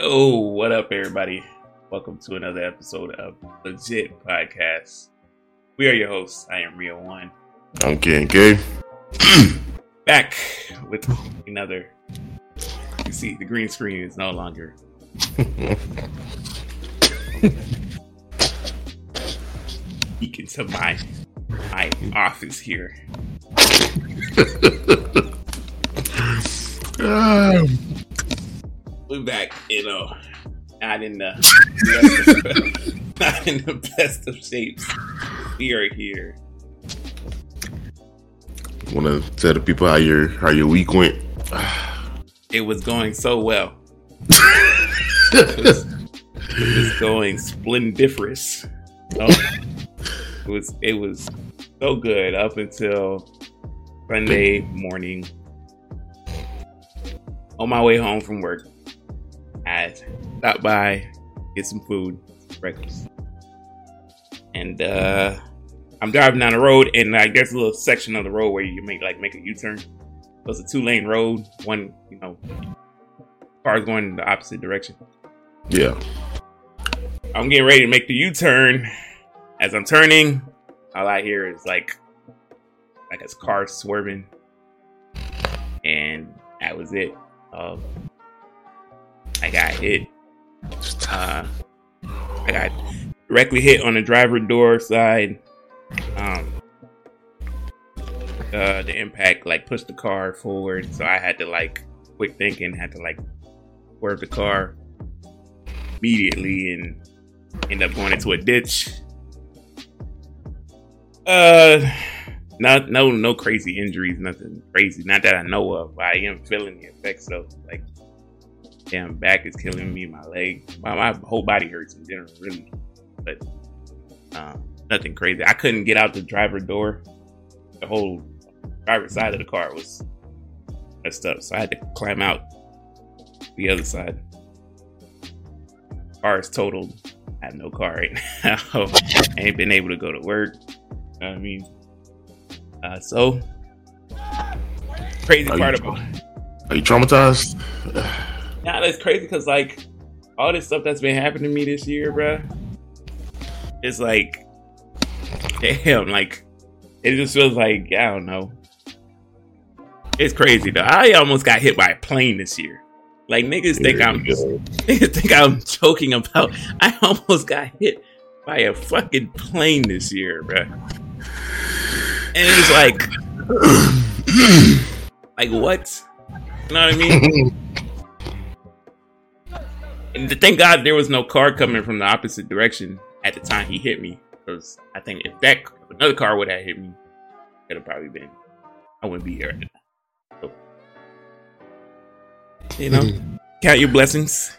Oh, what up, everybody? Welcome to another episode of LeJit Podcast. We are your hosts. I am Rio One. I'm Ken K. Back with another. You see, the green screen is no longer. Peek into my my office here. Um, We're back, you know, not in the not in the best of shapes. We are here. Want to tell the people how your how your week went? It was going so well. it, was, it was going splendiferous. Oh, it was it was so good up until Sunday morning. On my way home from work, I stopped by, get some food, breakfast, and uh, I'm driving down the road, and like there's a little section of the road where you make like make a U-turn. It's a two lane road. One, you know, cars going in the opposite direction. Yeah. I'm getting ready to make the U-turn. As I'm turning, all I hear is like like a car swerving, and that was it. Um, I got hit. Uh, I got directly hit on the driver door side. Um, uh, the impact like pushed the car forward, so I had to like quick thinking, had to like swerve the car immediately and end up going into a ditch. Uh, not no no crazy injuries, nothing crazy, not that I know of. I am feeling the effects though, like damn back is killing me, my leg, my, my whole body hurts in general, really, but um, nothing crazy. I couldn't get out the driver door. The whole driver's side of the car was messed up, so I had to climb out the other side. Car is totaled. I have no car right now. I ain't been able to go to work. You know I mean, uh, so crazy Are part you, about are you traumatized? Nah, that's crazy because like all this stuff that's been happening to me this year, bro. It's like, damn, like it just feels like I don't know. It's crazy though. I almost got hit by a plane this year. Like niggas think I'm niggas think I'm joking about. I almost got hit by a fucking plane this year, bro. And it's like, like what? You know what I mean? And th- thank God there was no car coming from the opposite direction at the time he hit me. Because I think if that if another car would have hit me, it'd have probably been I wouldn't be here. So, you know, count your blessings.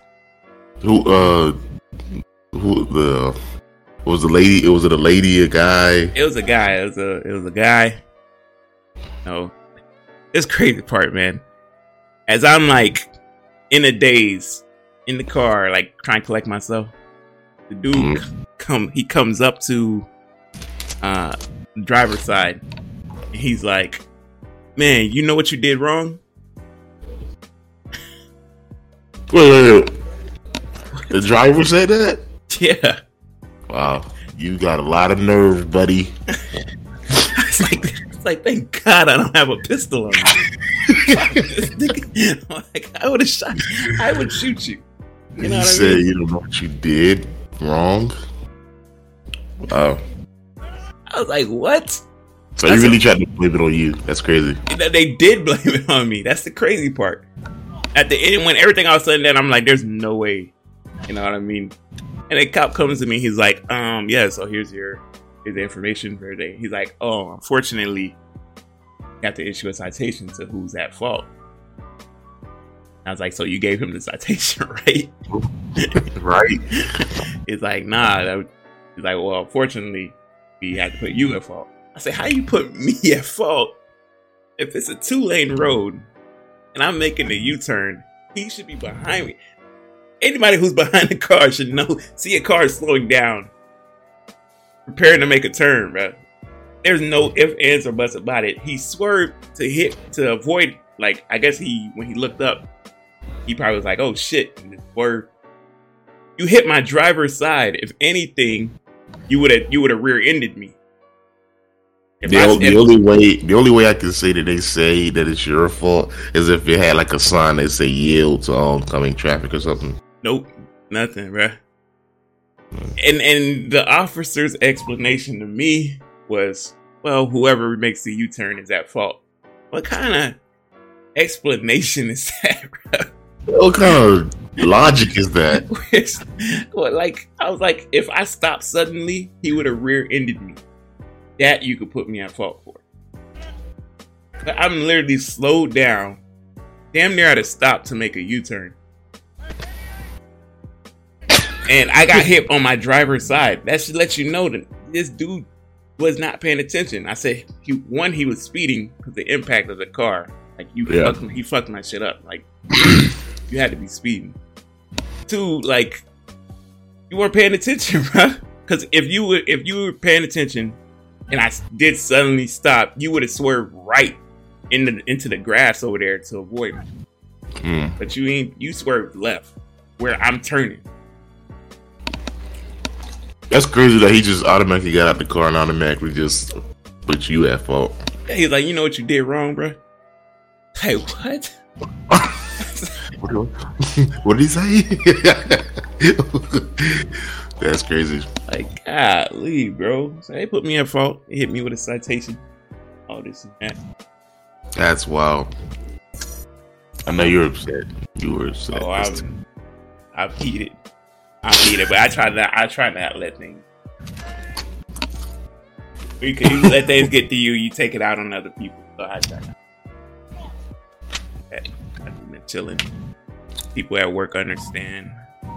Who uh who the was the lady? It was it a lady, a guy? It was a guy. It was a it was a guy. No, it's crazy part, man. As I'm like in a daze in the car, like trying to collect myself, the dude c- come he comes up to uh driver's side. And he's like, "Man, you know what you did wrong." Wait, wait, wait. The driver said that? Yeah, Wow. You got a lot of nerve, buddy. it's like it's like thank God I don't have a pistol on me. Like I would have shot. I would shoot you. You know you what I said mean? you don't know what you did wrong. Wow. I was like, what? So you That's really tried to blame it on you. That's crazy. They did blame it on me. That's the crazy part. At the end, when everything all said and done, I'm like, there's no way. You know what I mean? And the cop comes to me. He's like, um, yeah. So here's your here's the information for today. He's like, oh, unfortunately, you have to issue a citation to who's at fault. I was like, so you gave him the citation, right? Right? He's like, nah. That, he's like, well, unfortunately, we had to put you at fault. I said, how you put me at fault if it's a two lane road and I'm making a U turn? He should be behind me. Anybody who's behind the car should know. See a car slowing down, preparing to make a turn, bro. There's no if, ands, or buts about it. He swerved to hit to avoid. Like I guess he when he looked up, he probably was like, "Oh shit!" You hit my driver's side. If anything, you would have you would have rear-ended me. If the, I, the if, only way the only way I can say that they say that it's your fault is if it had like a sign that say yield to oncoming traffic or something. Nope, nothing, bruh. Mm. And and the officer's explanation to me was, well, whoever makes the U-turn is at fault. What kind of explanation is that? What kind of logic is that? well, like I was like, if I stopped suddenly, he would have rear-ended me. That you could put me at fault for. But I'm literally slowed down, damn near at a stop to make a U-turn and I got hit on my driver's side. That should let you know that this dude was not paying attention. I said, he, one, he was speeding because the impact of the car. Like you, yeah. fucked, he fucked my shit up. Like you had to be speeding. Two, like you weren't paying attention, bro. Because if you were, if you were paying attention, and I did suddenly stop, you would have swerved right into into the grass over there to avoid me. Mm. But you ain't. You swerved left where I'm turning. That's crazy that he just automatically got out of the car and automatically just put you at fault. He's like, you know what you did wrong, bro. Hey, what? what did he say? That's crazy. Like, golly, bro. So they put me at fault. They hit me with a citation. All this and that. That's wild. I know you're upset. You were upset. Oh, I'm heated. I need it, but I try not. I try not let things. Because you let things get to you, you take it out on other people. So I try not. Chilling. People at work understand.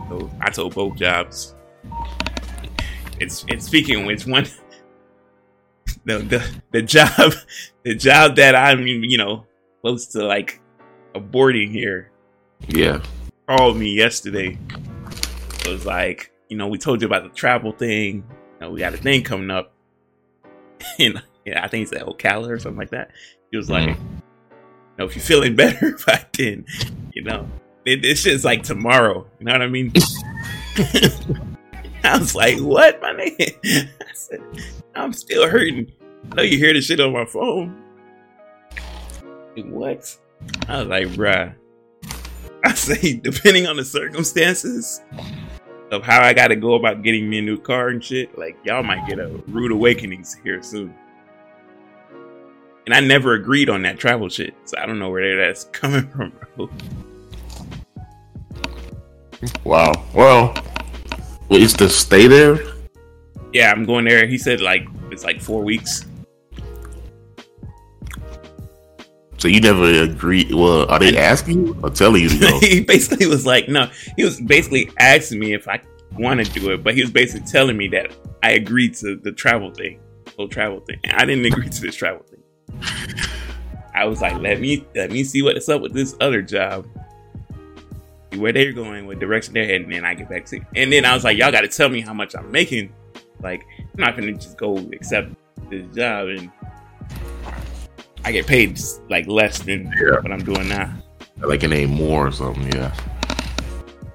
So I told both jobs. It's it's speaking which one. The, the the job the job that I'm you know close to like aborting here. Yeah. Called me yesterday it was like, you know, we told you about the travel thing. You know, we got a thing coming up. and yeah, I think it's at Ocala or something like that. He was like, mm-hmm. you know, if you're feeling better by then, you know, it, this shit's like tomorrow. You know what I mean? I was like, what, my name? I said, I'm still hurting. I know you hear the shit on my phone. Like, what? I was like, bruh. I say, depending on the circumstances, of how I got to go about getting me a new car and shit, like y'all might get a rude awakenings here soon. And I never agreed on that travel shit, so I don't know where that's coming from, bro. Wow. Well, is to stay there? Yeah, I'm going there. He said like it's like four weeks. So you never agreed. Well, are they asking you or telling you to go? he basically was like, no. He was basically asking me if I want to do it, but he was basically telling me that I agreed to the travel thing, whole travel thing. And I didn't agree to this travel thing. I was like, let me let me see what's up with this other job. Where they're going, what direction they're heading, and I get back to. It. And then I was like, y'all got to tell me how much I'm making. Like, I'm not gonna just go accept this job and I get paid like less than yeah. what I'm doing now. Like an A more or something, yeah.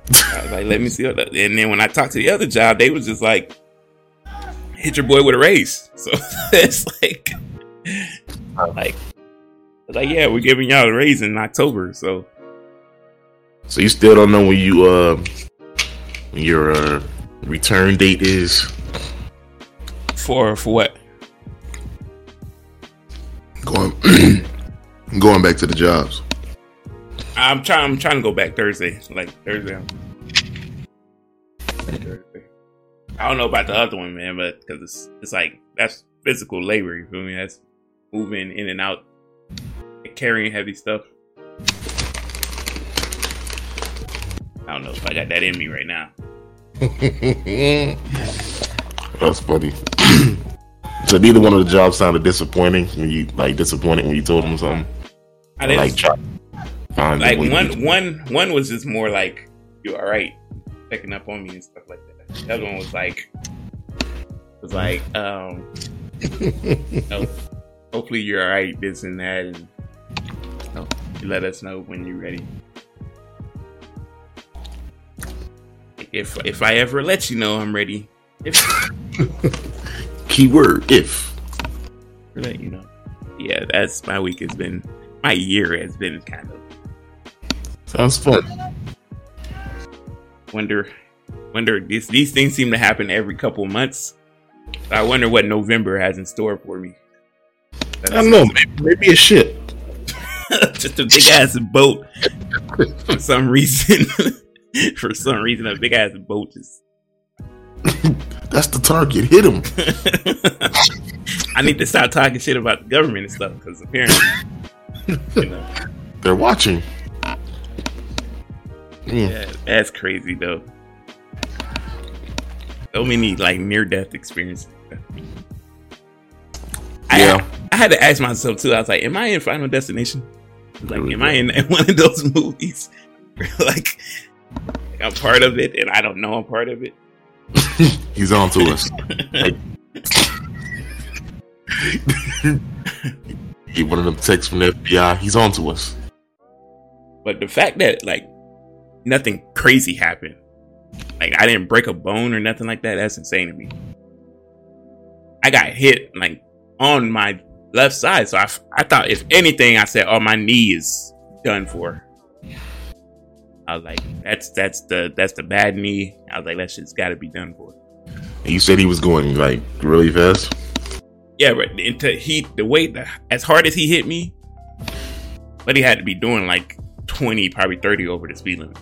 I was like, let me see. What and then when I talked to the other job, they was just like, hit your boy with a raise. So it's like, like, like, yeah, we're giving y'all a raise in October. So, so you still don't know when you uh when your uh, return date is for for what? Going going back to the jobs. I'm trying. I'm trying to go back Thursday. Like Thursday. Thursday. I don't know about the other one, man, but because it's it's like that's physical labor. You feel me? That's moving in and out, carrying heavy stuff. I don't know if I got that in me right now. that's funny. So neither one of the jobs sounded disappointing when you like disappointed when you told them something. I didn't like try. Like one, one, one was just more like you all right, picking up on me and stuff like that. The other one was like was like um, you know, hopefully you're all right, this and that, and you, know, let us know when you're ready. if if I ever let you know I'm ready. If keyword if. Let you know. Yeah, that's my week has been my year has been kind of sounds fun. Wonder wonder these these things seem to happen every couple months. I wonder what November has in store for me. I don't know, maybe, maybe a ship. Just a big ass boat for some reason. for some reason, a big ass boat just. That's the target. Hit him. I need to stop talking shit about the government and stuff because apparently, you know, they're watching. Yeah, that's crazy though. So many like near death experiences. Yeah. I, had to ask myself too. I was like, "Am I in Final Destination? Like, am I in one of those movies? like, I'm part of it, and I don't know I'm part of it." He's on to us. he one of them texts from the FBI. He's on to us. But the fact that like nothing crazy happened, like I didn't break a bone or nothing like that, that's insane to me. I got hit like on my left side, so I, I thought if anything, I said, "Oh, my knee is done for." I was like, "That's that's the that's the bad knee." I was like, "That shit's got to be done for." And you said he was going like really fast. Yeah, but into he the way the, as hard as he hit me, but he had to be doing like twenty, probably thirty over the speed limit.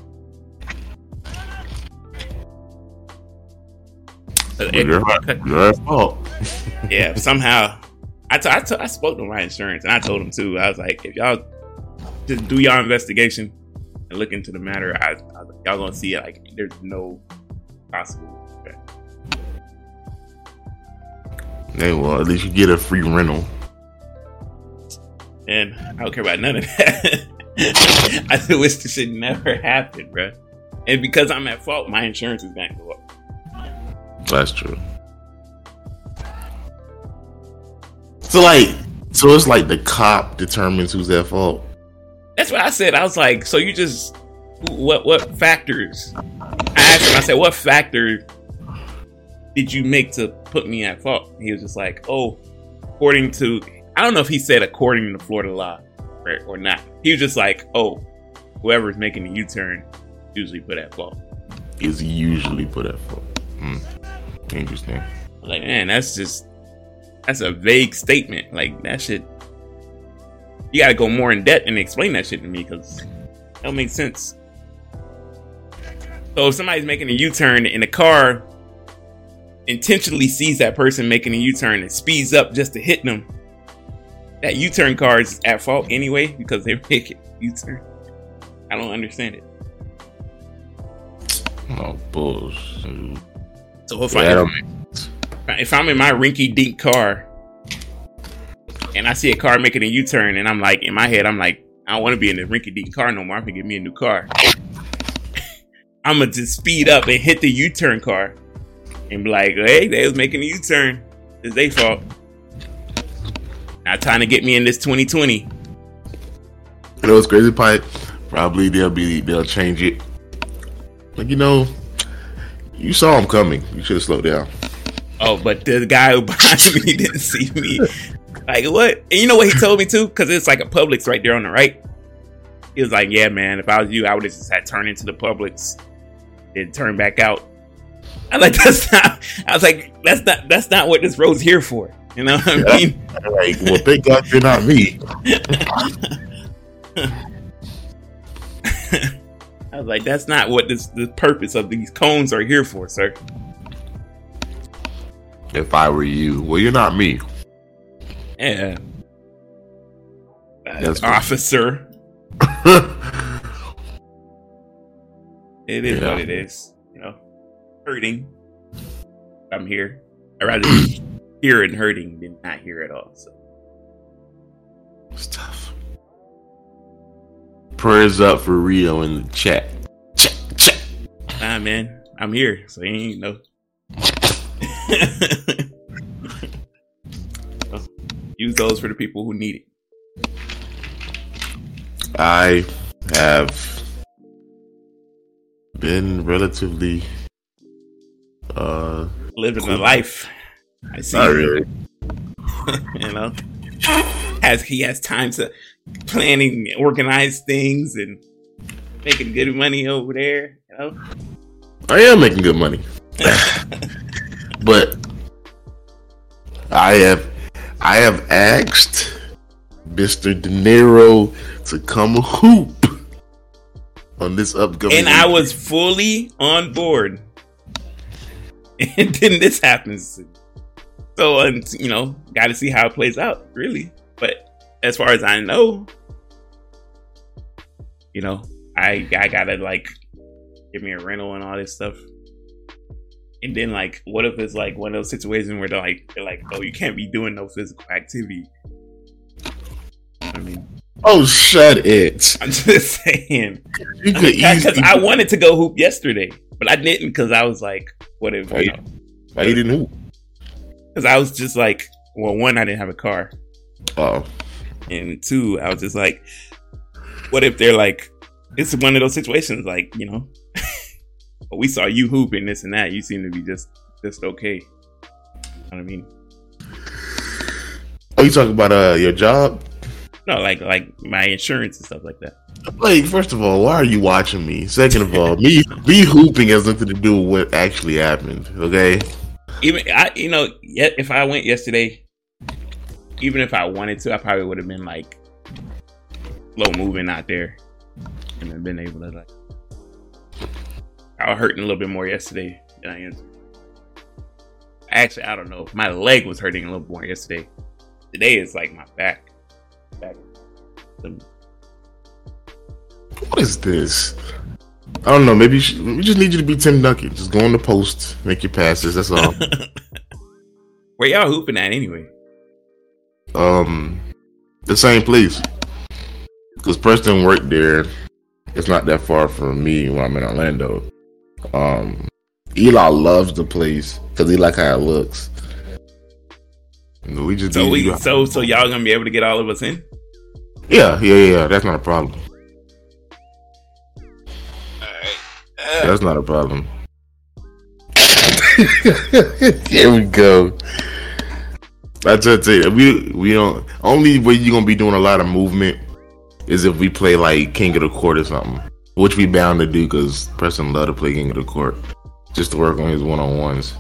It, your, fault. yeah, somehow I, t- I, t- I spoke to my insurance and I told them too. I was like, if y'all just do y'all investigation and look into the matter, I, I like, y'all gonna see it. Like, there's no possible. Hey, well, at least you get a free rental. And I don't care about none of that. I wish this should never happen, bro. And because I'm at fault, my insurance is gonna go up. That's true. So like, so it's like the cop determines who's at fault. That's what I said. I was like, so you just what what factors? I asked him. I said, what factor did you make to put me at fault? He was just like, oh, according to I don't know if he said according to Florida law or, or not. He was just like, oh, whoever's making the U turn usually put at fault. Is usually put at fault. Hmm. Interesting. Like, man, that's just that's a vague statement. Like that shit. You got to go more in depth and explain that shit to me because that don't make sense. So if somebody's making a U-turn in a car intentionally sees that person making a U-turn and speeds up just to hit them, that U-turn car is at fault anyway because they make it U-turn. I don't understand it. Oh bullshit. So if yeah, I if I'm in my rinky dink car and I see a car making a U turn and I'm like in my head I'm like I don't want to be in this rinky dink car no more. I'm gonna get me a new car. I'm gonna just speed up and hit the U turn car and be like, hey, they was making a U turn. It's their fault. Not trying to get me in this 2020. You know crazy, Pipe? Probably they'll be they'll change it. Like you know, you saw them coming. You should have slowed down. Oh, but the guy who behind me didn't see me. Like what? And you know what he told me too? Because it's like a Publix right there on the right. He was like, "Yeah, man. If I was you, I would have just had turned into the Publix and turn back out." I like that's not. I was like, "That's not. That's not what this road's here for." You know what yeah. I mean? Like, well, thank God you're not me. I was like, "That's not what this the purpose of these cones are here for, sir." If I were you, well, you're not me. Yeah. That's officer. it is yeah. what it is. You know, hurting. I'm here. I rather be here and hurting than not here at all. So it's tough. Prayers up for Rio in the chat. Check, check. Nah, man, I'm here, so you ain't know. Use those for the people who need it. I have been relatively uh living cool. a life. I see. Not really. you know, has he has time to planning, organize things, and making good money over there. You know, I am making good money, but I have I have asked Mister De Niro to come hoop on this upcoming, and I was fully on board. And then this happens. So, uh, you know, got to see how it plays out, really. But as far as I know, you know, I I gotta like give me a rental and all this stuff. And then like, what if it's like one of those situations where they're like, they're like, oh, you can't be doing no physical activity. I mean, oh, shut it! I'm just saying, because I wanted to go hoop yesterday, but I didn't because I was like, what if? Why you, know, why you didn't hoop? Because I was just like, well, one, I didn't have a car. Oh, and two, I was just like, what if they're like, it's one of those situations, like you know, we saw you hooping this and that. You seem to be just just okay. You know what I mean? Oh, you talking about uh your job? No, like like my insurance and stuff like that. Like, first of all, why are you watching me? Second of all, me me hooping has nothing to do with what actually happened. Okay. Even I, you know, if I went yesterday, even if I wanted to, I probably would have been like low moving out there and been able to like. I was hurting a little bit more yesterday than I am. Actually, I don't know. My leg was hurting a little more yesterday. Today is like my back. Back. What is this? I don't know. Maybe should, we just need you to be Tim Duncan. Just go on the post, make your passes. That's all. Where y'all hooping at anyway? Um, the same place. Because Preston worked there. It's not that far from me when I'm in Orlando. Um, Eli loves the place because he like how it looks. We just so we so so y'all gonna be able to get all of us in. Yeah, yeah, yeah. That's not a problem. That's not a problem. Here we go. I tell you, we we don't. Only way you're gonna be doing a lot of movement is if we play like King of the Court or something, which we bound to do because Preston love to play King of the Court just to work on his one on ones.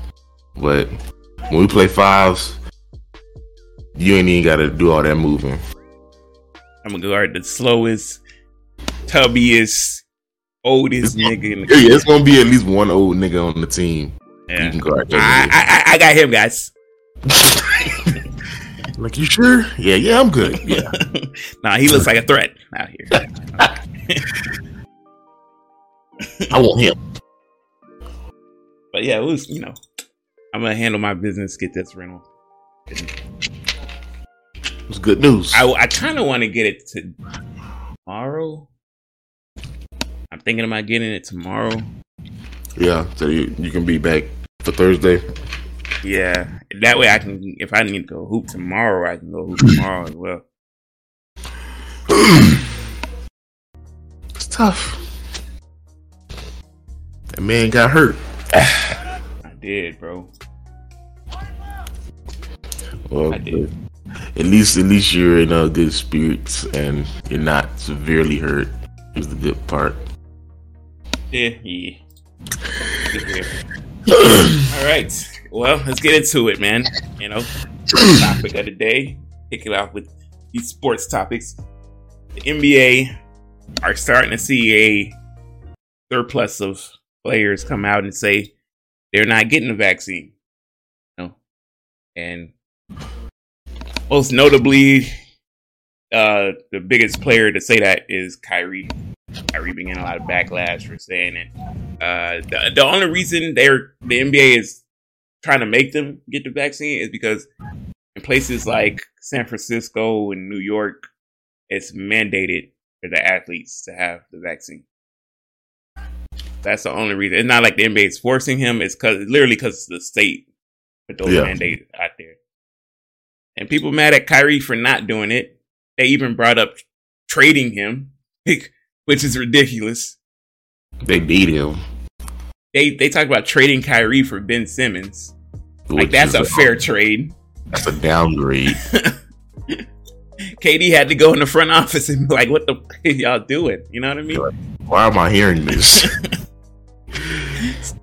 But when we play fives, you ain't even got to do all that moving. I'm gonna guard the slowest, tubbiest, oldest nigga in the Yeah, it's gonna be at least one old nigga on the team. Yeah. You can guard I, I, I, got him, guys. like you sure? Yeah, yeah, I'm good. Yeah. nah, he looks like a threat out here. I want him. But yeah, it was you know, I'm gonna handle my business, get this rental. It's good news. I, I kind of want to get it to tomorrow. I'm thinking about getting it tomorrow. Yeah, so you, you can be back for Thursday. Yeah, that way I can. If I need to go hoop tomorrow, I can go hoop tomorrow as well. it's tough. That man got hurt. I did, bro. Well, I did at least at least you're in uh, good spirits and you're not severely hurt. Is the good part. Yeah, yeah. All right. Well, let's get into it, man. You know, topic of the day. Kick it off with these sports topics. The NBA are starting to see a surplus of players come out and say they're not getting the vaccine. You know? And most notably, uh, the biggest player to say that is Kyrie. Kyrie being a lot of backlash for saying it. Uh, the, the only reason they're the NBA is trying to make them get the vaccine is because in places like San Francisco and New York, it's mandated for the athletes to have the vaccine. That's the only reason. It's not like the NBA is forcing him. It's because literally because the state put those yeah. mandates out there and people mad at Kyrie for not doing it. They even brought up trading him, which is ridiculous. They beat him. they they talk about trading Kyrie for Ben Simmons. Like that's is a fair trade. That's a downgrade. KD had to go in the front office and be like, "What the y'all doing?" You know what I mean? Why am I hearing this?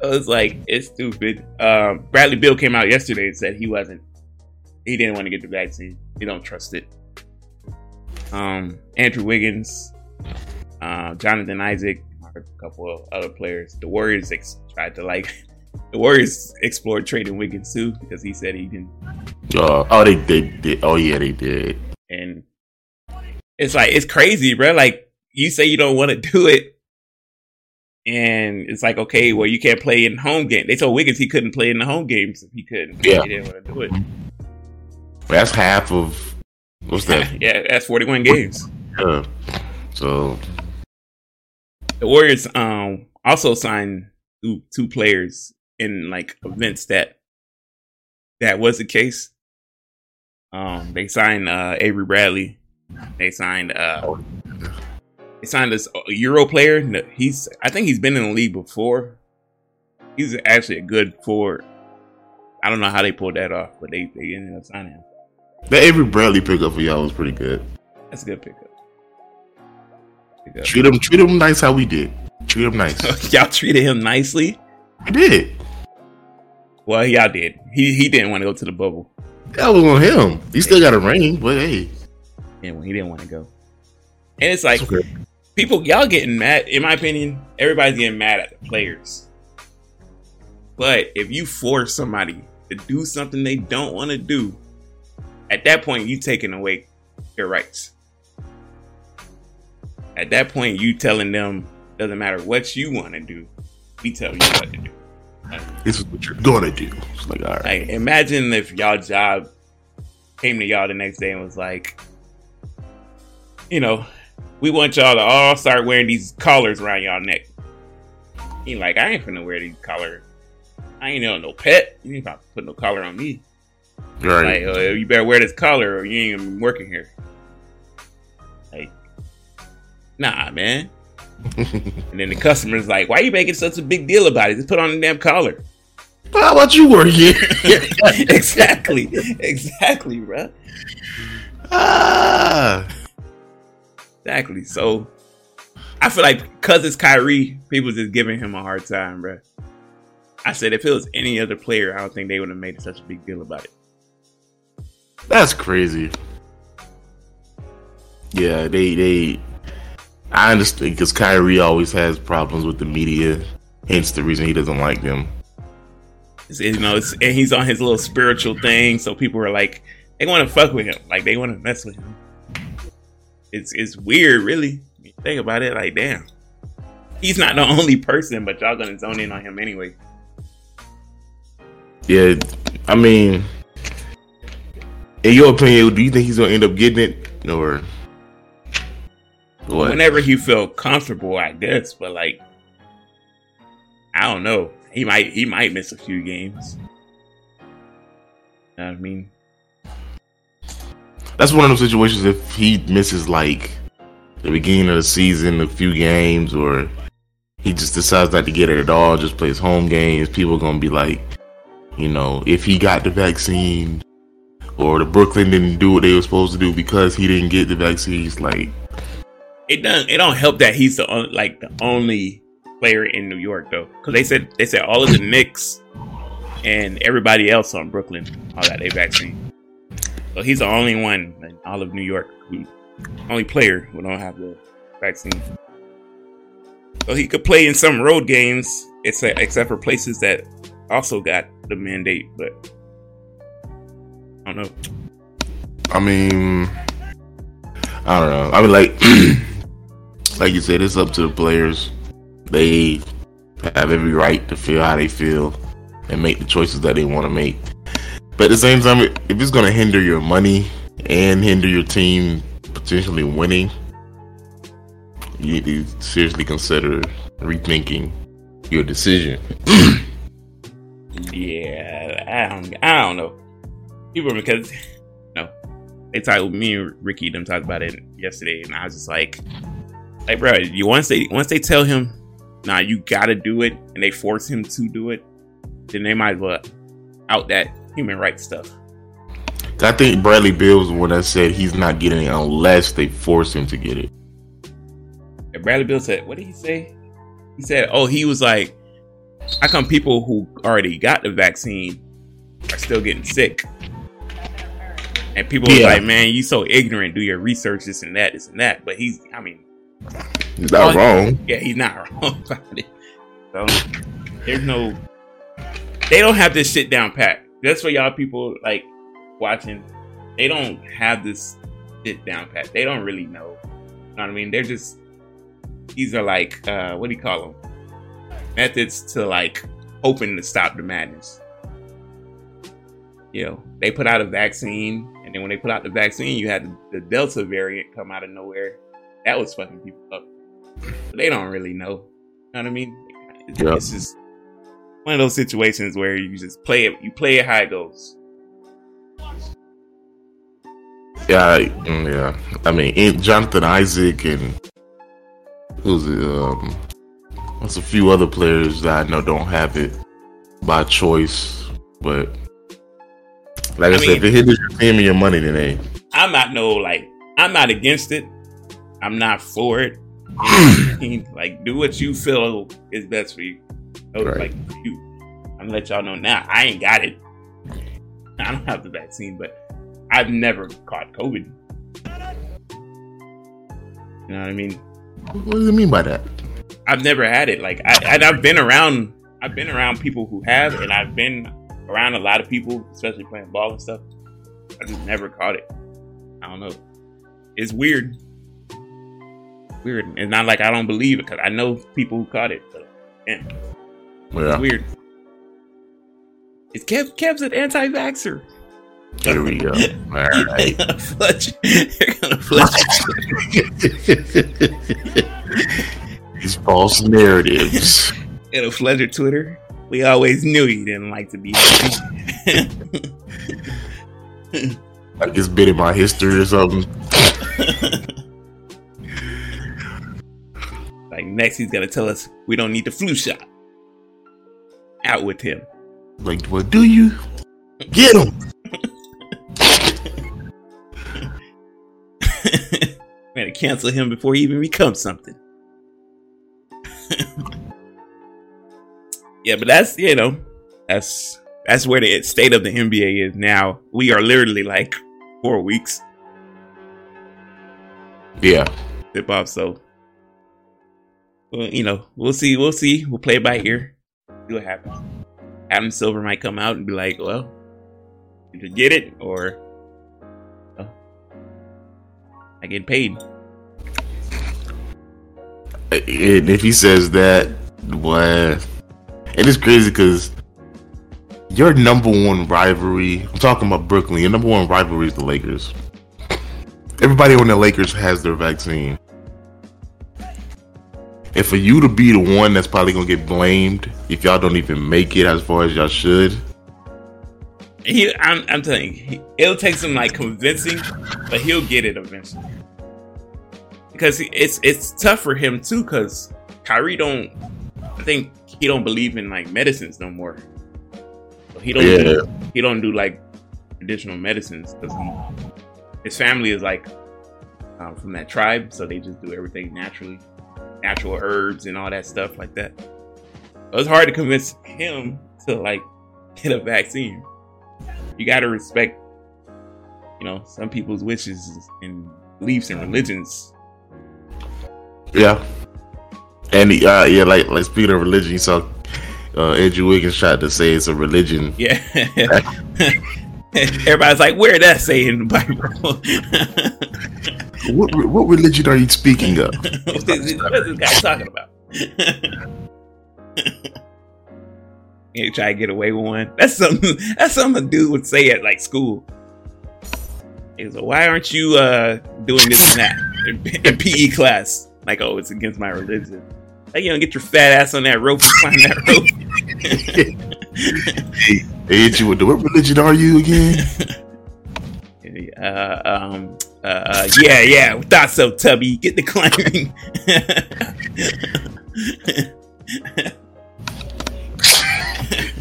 So it's like it's stupid. Um, Bradley Beal came out yesterday and said he wasn't. He didn't want to get the vaccine. He don't trust it. Um, Andrew Wiggins, uh, Jonathan Isaac, a couple of other players. The Warriors ex- tried to like. The Warriors explored trading Wiggins too because he said he didn't. Uh, oh, they, they did. Oh, yeah, they did. And it's like it's crazy, bro. Like you say you don't want to do it, and it's like okay, well you can't play in home game. They told Wiggins he couldn't play in the home games if he couldn't. Yeah. he didn't want to do it. That's half of what's that? yeah, that's forty-one games. Yeah. So The Warriors um also signed two, two players in like events that that was the case. Um, they signed uh Avery Bradley. They signed uh they signed this Euro player. No, He's I think he's been in the league before. He's actually a good forward. I don't know how they pulled that off, but they they ended up signing him. that Avery Bradley pickup for y'all was pretty good. That's a good pickup. Pickup. Treat him, treat him nice how we did. Treat him nice. y'all treated him nicely. we did. Well, y'all did. He he didn't want to go to the bubble. That was on him. He still got a ring, but hey, and he didn't want to go. And it's like it's okay. People, y'all getting mad. In my opinion, everybody's getting mad at the players. But if you force somebody to do something they don't want to do, at that point you taking away their rights. At that point, you telling them doesn't matter what you want to do, we tell you what to do. this is what you're gonna do. It's like, all right, Like, imagine if y'all job came to y'all the next day and was like, you know, we want y'all to all start wearing these collars around y'all neck. You like, I ain't finna wear these collars. I ain't no no pet. You ain't about to put no collar on me. right. Like, uh, you better wear this collar or you ain't even working here. Like, nah, man. and then the customer's like, why are you making such a big deal about it? Just put on the damn collar. How about you work here? exactly. Exactly, bro. ah, Exactly. So I feel like because it's Kyrie, people just giving him a hard time, bro. I said if it was any other player, I don't think they would have made such a big deal about it. that's crazy. Yeah, they they. I understand because Kyrie always has problems with the media. Hence the reason he doesn't like them. It's, you know, and he's on his little spiritual thing, so people are like, they want to fuck with him, like they want to mess with him. It's it's weird, really. Think about it, like damn, he's not the only person, but y'all gonna zone in on him anyway. Yeah, I mean, in your opinion, do you think he's gonna end up getting it or what? whenever he felt comfortable, I guess. But like, I don't know. He might he might miss a few games. You know what I mean, That's one of those situations. If he misses like the beginning of the season, a few games, or he just decides not to get it at all, just plays home games, people are gonna be like, you know, if he got the vaccine, or the Brooklyn didn't do what they were supposed to do because he didn't get the vaccine. It's like, it doesn't it don't help that he's the like the only player in New York though, because they said they said all of the Knicks and everybody else on Brooklyn all got their vaccine. So he's the only one in all of New York only player who don't have the vaccine. So he could play in some road games, except except for places that also got the mandate, but I don't know. I mean, I don't know. I mean, like, like you said, it's up to the players. They have every right to feel how they feel and make the choices that they want to make. But at the same time, if it's going to hinder your money and hinder your team potentially winning, you need to seriously consider rethinking your decision. Yeah, I don't, I don't know. People because no, they talked me and Ricky them talked about it yesterday, and I was just like, like bro, you once they once they tell him nah, you gotta do it, and they force him to do it, then they might as well out that human rights stuff. I think Bradley Beal was the one that said he's not getting it unless they force him to get it. And Bradley Beal said, "What did he say?" He said, "Oh, he was like, how come people who already got the vaccine are still getting sick?" And people yeah. was like, "Man, you so ignorant. Do your research, this and that, this and that." But he's, I mean, he's not wrong. Yeah, he's not wrong about it. So there's no, they don't have this shit down pat. That's for y'all people like watching. They don't have this shit down pat. They don't really know. You know what I mean? They're just these are like uh, what do you call them? Methods to like hoping to stop the madness. You know, they put out a vaccine, and then when they put out the vaccine, you had the, the Delta variant come out of nowhere. That was fucking people up. They don't really know. You know what I mean? It's, yep. it's just one of those situations where you just play it. You play it how it goes. Yeah, I, mm, yeah. I mean, Jonathan Isaac and who's it? Um, there's a few other players that I know don't have it by choice, but like I, I said, if it hits your team and your money, then hey. I'm not no like I'm not against it. I'm not for it. like do what you feel is best for you. Right. Like you. I'm gonna let y'all know now. I ain't got it. I don't have the vaccine, but I've never caught COVID. You know what I mean? What do you mean by that? I've never had it. Like I, and I've been around. I've been around people who have, and I've been around a lot of people, especially playing ball and stuff. I just never caught it. I don't know. It's weird. Weird. It's not like I don't believe it because I know people who caught it. So, yeah. It's weird. Is Kev Kev's an anti-vaxxer. Here we go. All right. You're gonna flush. You're gonna flush. These false narratives. It'll flood your Twitter. We always knew you didn't like to be I just bit in my history or something. like next, he's gonna tell us we don't need the flu shot. Out with him. Like, what do you? Get him. We had to cancel him before he even becomes something. yeah, but that's you know, that's that's where the state of the NBA is now. We are literally like four weeks. Yeah. Tip off, so well, you know, we'll see, we'll see. We'll play it by ear. What happens. Adam Silver might come out and be like, well, either get it or I get paid. And if he says that, what? It is crazy because your number one rivalry. I'm talking about Brooklyn. Your number one rivalry is the Lakers. Everybody on the Lakers has their vaccine. And for you to be the one that's probably gonna get blamed if y'all don't even make it as far as y'all should. He, I'm, I'm telling you, it'll take some like convincing, but he'll get it eventually because it's it's tough for him too. Because Kyrie don't, I think he don't believe in like medicines no more. So he don't yeah. do, he don't do like traditional medicines because his family is like um, from that tribe, so they just do everything naturally, natural herbs and all that stuff like that. It was hard to convince him to like get a vaccine. You got to respect, you know, some people's wishes and beliefs and religions yeah. And uh, yeah, like like speaking of religion, you saw uh, Andrew Wiggins tried to say it's a religion. Yeah. Everybody's like, where that say in the Bible? what what religion are you speaking of? what is this guy talking about? you try to get away with one. That's something. That's something a dude would say at like school. He's like, why aren't you uh, doing this and that in, in PE class? Like, oh, it's against my religion. Like, you don't get your fat ass on that rope and climb that rope. hey, hey, you, what religion are you again? Uh, um, uh, uh, yeah, yeah, thought so, Tubby. Get the climbing.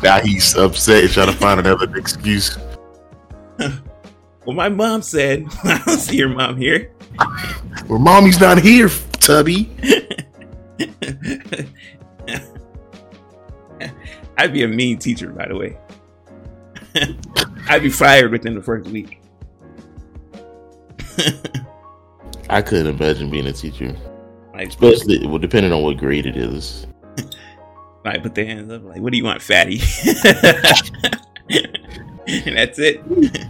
now he's upset and trying to find another excuse. well, my mom said, I don't see your mom here. Well, mommy's not here, Tubby. I'd be a mean teacher, by the way. I'd be fired within the first week. I couldn't imagine being a teacher. Like, Especially, well, depending on what grade it is. Like, put their hands up, like, what do you want, fatty? and that's it.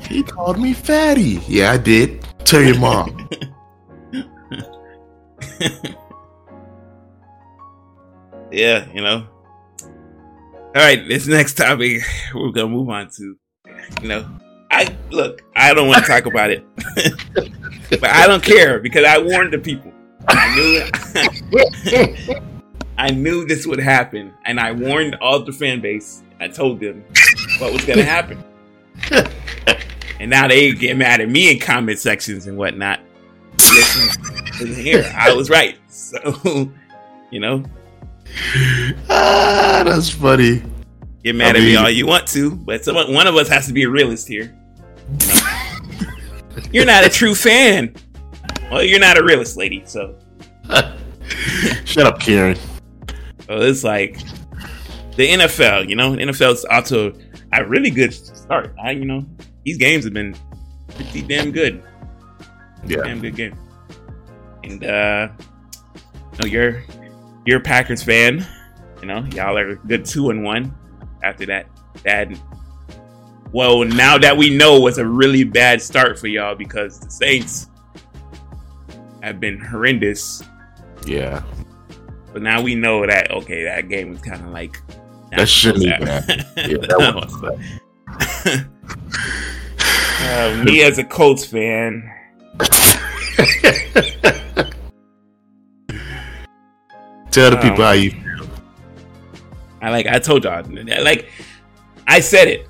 He called me fatty. Yeah, I did. Tell your mom. yeah, you know. All right, this next topic we're gonna move on to. You know, I look. I don't want to talk about it, but I don't care because I warned the people. I knew. I knew this would happen, and I warned all the fan base. I told them what was gonna happen, and now they get mad at me in comment sections and whatnot. Listen, here I was right. So, you know, ah, that's funny. Get mad I at mean, me all you want to, but someone, one of us has to be a realist here. You're not a true fan. Well, you're not a realist, lady. So, shut up, Karen. So it's like the NFL. You know, NFL's to a really good start. I, you know, these games have been pretty damn good. Yeah, damn good game. And uh, you know, you're you're a Packers fan. You know, y'all are good two and one after that bad. Well, now that we know it's a really bad start for y'all because the Saints have been horrendous. Yeah. But now we know that okay, that game was kind of like that shouldn't even happen. Yeah, that was. uh, me as a Colts fan. Tell the people um, how you feel. I like. I told y'all. Like, I said it.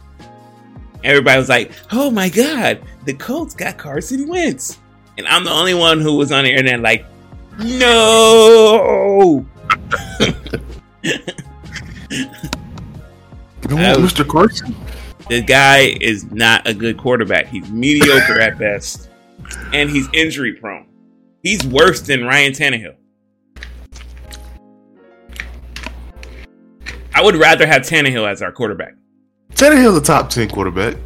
Everybody was like, "Oh my god, the Colts got Carson Wentz," and I'm the only one who was on the internet like, "No." you know what, Mr. Carson? The guy is not a good quarterback. He's mediocre at best, and he's injury prone. He's worse than Ryan Tannehill. I would rather have Tannehill as our quarterback. Tannehill's a top ten quarterback.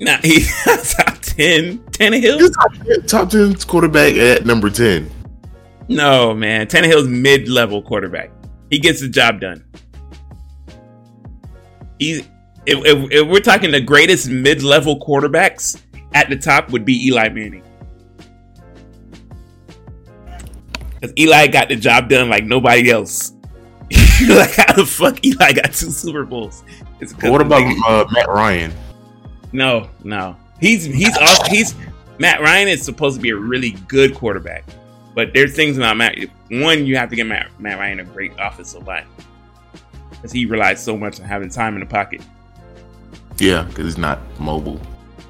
Nah, he's top ten. Tannehill, he's top, top ten quarterback at number ten. No, man, Tannehill's mid-level quarterback. He gets the job done. He's if, if, if we're talking the greatest mid-level quarterbacks at the top would be Eli Manning. Because Eli got the job done like nobody else. like how the fuck Eli got two Super Bowls? What about uh, Matt Ryan? No, no. He's he's also, he's Matt Ryan is supposed to be a really good quarterback, but there's things about Matt. One, you have to get Matt, Matt Ryan a great offensive line because he relies so much on having time in the pocket. Yeah, because he's not mobile.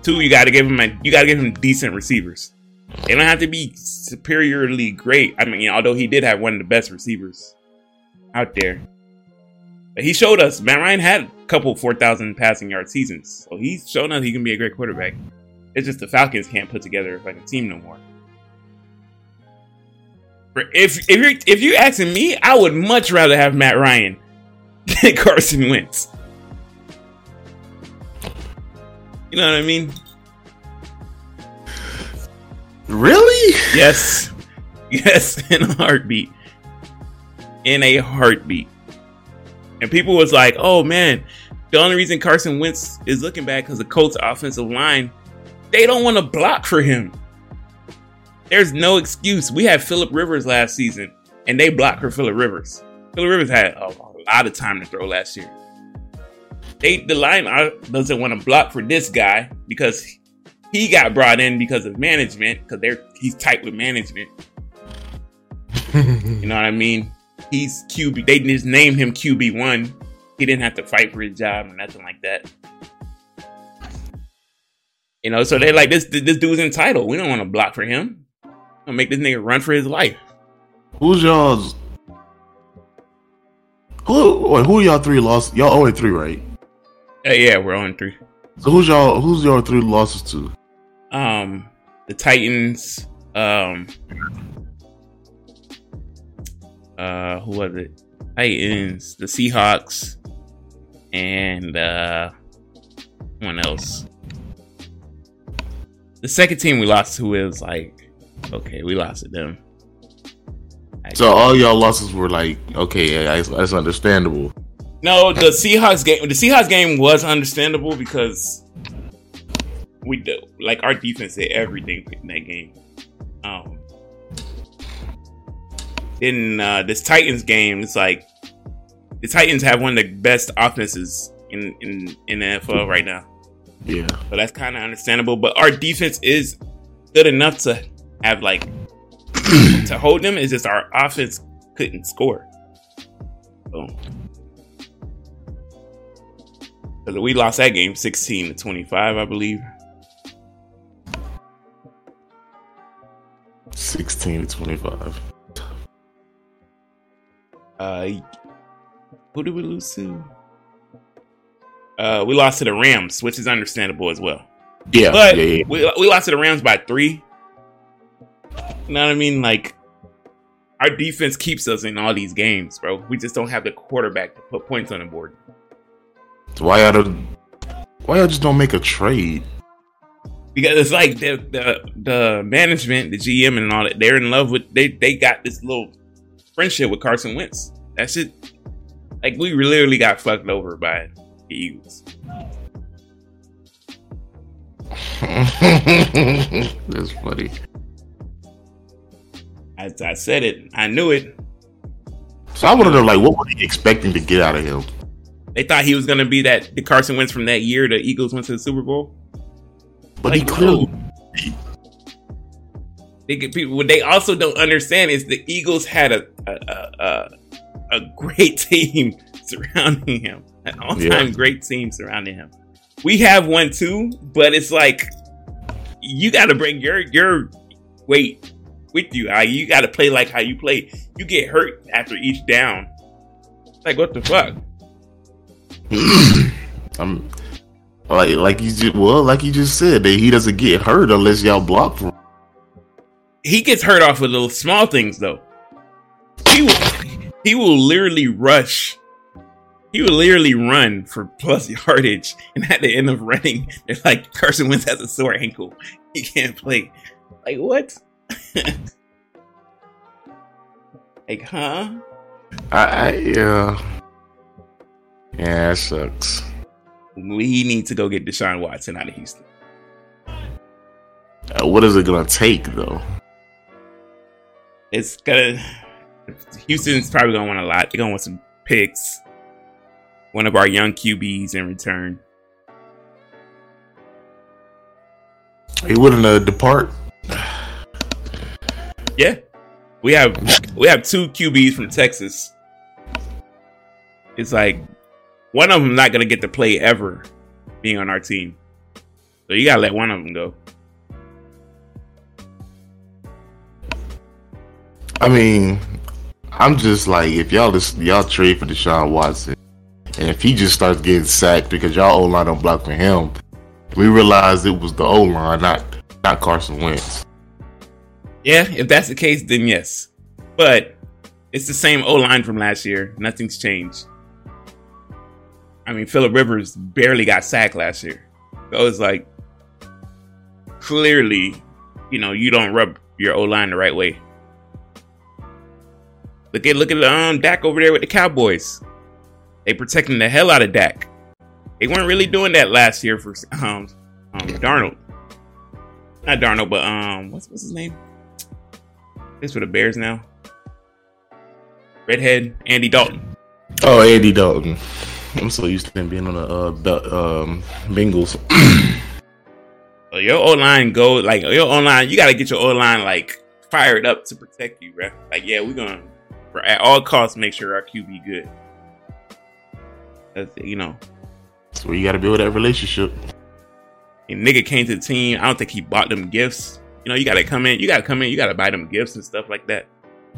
Two, you got to give him a, you got to give him decent receivers. They don't have to be superiorly great. I mean, although he did have one of the best receivers out there. But he showed us Matt Ryan had a couple four thousand passing yard seasons, so he's shown us he can be a great quarterback. It's just the Falcons can't put together like a team no more. If if you're if you're asking me, I would much rather have Matt Ryan than Carson Wentz. You know what I mean? Really? Yes. Yes, in a heartbeat in a heartbeat. And people was like, "Oh man, the only reason Carson Wentz is looking bad because the Colts offensive line, they don't want to block for him. There's no excuse. We had Philip Rivers last season, and they blocked for Philip Rivers. Philip Rivers had a, lot of time to throw last year. They the line doesn't want to block for this guy because he got brought in because of management because they're he's tight with management. you know what I mean? He's QB. They just named him QB one. He didn't have to fight for his job or nothing like that. You know, so they're like, this this dude's entitled. We don't want to block for him. We'll make this nigga run for his life. Who's y'all's? Who wait, who y'all three lost? Y'all only three, right? Uh, yeah, we're on three. So who's y'all who's y'all three losses to? Um, the Titans. Um, uh, who was it? Titans, the Seahawks, and uh, one else. The second team we lost to is like, okay, we lost to them. So all y'all losses were like, okay, yeah, that's, that's understandable. No, the Seahawks game. The Seahawks game was understandable because we do like our defense did everything in that game. Um, in uh, this Titans game, it's like the Titans have one of the best offenses in in in the NFL right now. Yeah. So that's kind of understandable. But our defense is good enough to have like to hold them. It's just our offense couldn't score. So, so we lost that game 16 to 25, I believe. 16 to 25. Uh, who did we lose to? Uh, we lost to the Rams, which is understandable as well. Yeah, But yeah, yeah. we we lost to the Rams by three. You know what I mean? Like our defense keeps us in all these games, bro. We just don't have the quarterback to put points on the board. So why y'all don't- why y'all just don't make a trade? Because it's like the the the management, the GM and all that, they're in love with they they got this little friendship with Carson Wentz. That's it. like we literally got fucked over by the Eagles. That's funny. I, I said it. I knew it. So I want to know, like, what were they expecting to get out of him? They thought he was gonna be that the Carson Wentz from that year the Eagles went to the Super Bowl. But he Like, clearly, They get people. What they also don't understand is the Eagles had a a, a, a, great team surrounding him, an all time Yeah. great team surrounding him. We have one too, but it's like you got to bring your your weight with you. You got to play like how you play. You get hurt after each down. Like what the fuck? I'm like, like you just, well, like you just said, that he doesn't get hurt unless y'all block for him. He gets hurt off of little small things though. He will he will literally rush. He will literally run for plus yardage, and at the end of running, they're like Carson Wentz has a sore ankle. He can't play. Like what? like huh? I, I yeah, yeah, that sucks. We need to go get Deshaun Watson out of Houston. Uh, what is it gonna take though? It's gonna. Houston's probably gonna want a lot. They're gonna want some picks. One of our young QBs in return. He wouldn't uh, depart. Yeah, we have we have two QBs from Texas. It's like one of them not gonna get to play ever, being on our team. So you gotta let one of them go. I mean, I'm just like, if y'all just y'all trade for Deshaun Watson, and if he just starts getting sacked because y'all O line don't block for him, we realize it was the O line, not not Carson Wentz. Yeah, if that's the case, then yes. But it's the same O line from last year. Nothing's changed. I mean, Philip Rivers barely got sacked last year. So it's like clearly, you know, you don't rub your O line the right way. Look at look at um Dak over there with the Cowboys. They protecting the hell out of Dak. They weren't really doing that last year for um, um Darnold. Not Darnold, but um what's what's his name? This for the Bears now. Redhead Andy Dalton. Oh, Andy Dalton. I'm so used to him being on the uh, Be- um, Bengals. Your O line go like your O line. You got to get your O line like fired up to protect you, bro. Like yeah, we're gonna for at all costs make sure our QB good. That's, you know, That's where you got to build that relationship. and nigga came to the team. I don't think he bought them gifts. You know, you got to come in. You got to come in. You got to buy them gifts and stuff like that.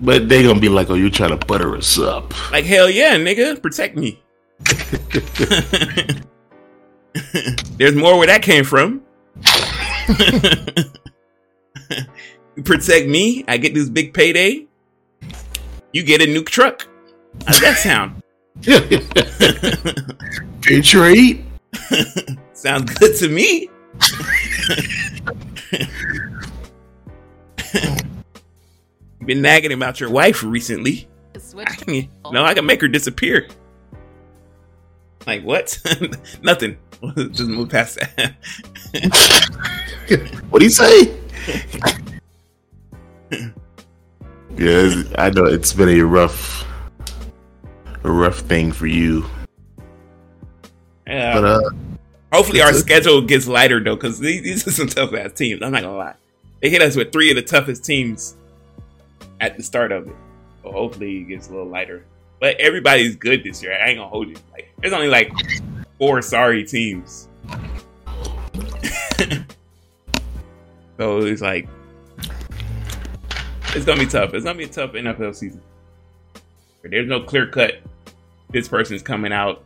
But they gonna be like, "Oh, you trying to butter us up?" Like hell yeah, nigga, protect me. There's more where that came from. protect me, I get this big payday. You get a new truck. How's that sound? Fair trade. Sounds good to me. You've been nagging about your wife recently. I can, no, I can make her disappear. Like what? Nothing. Just move past that. what do you say? Yeah, I know it's been a rough, a rough thing for you. Yeah. But uh, hopefully our schedule gets lighter though, because these, these are some tough ass teams. I'm not gonna lie. They hit us with three of the toughest teams at the start of it. So hopefully it gets a little lighter. But everybody's good this year. I ain't gonna hold you. Like there's only like four sorry teams. so it's like it's gonna be tough. It's gonna be a tough NFL season. There's no clear cut. This person's coming out.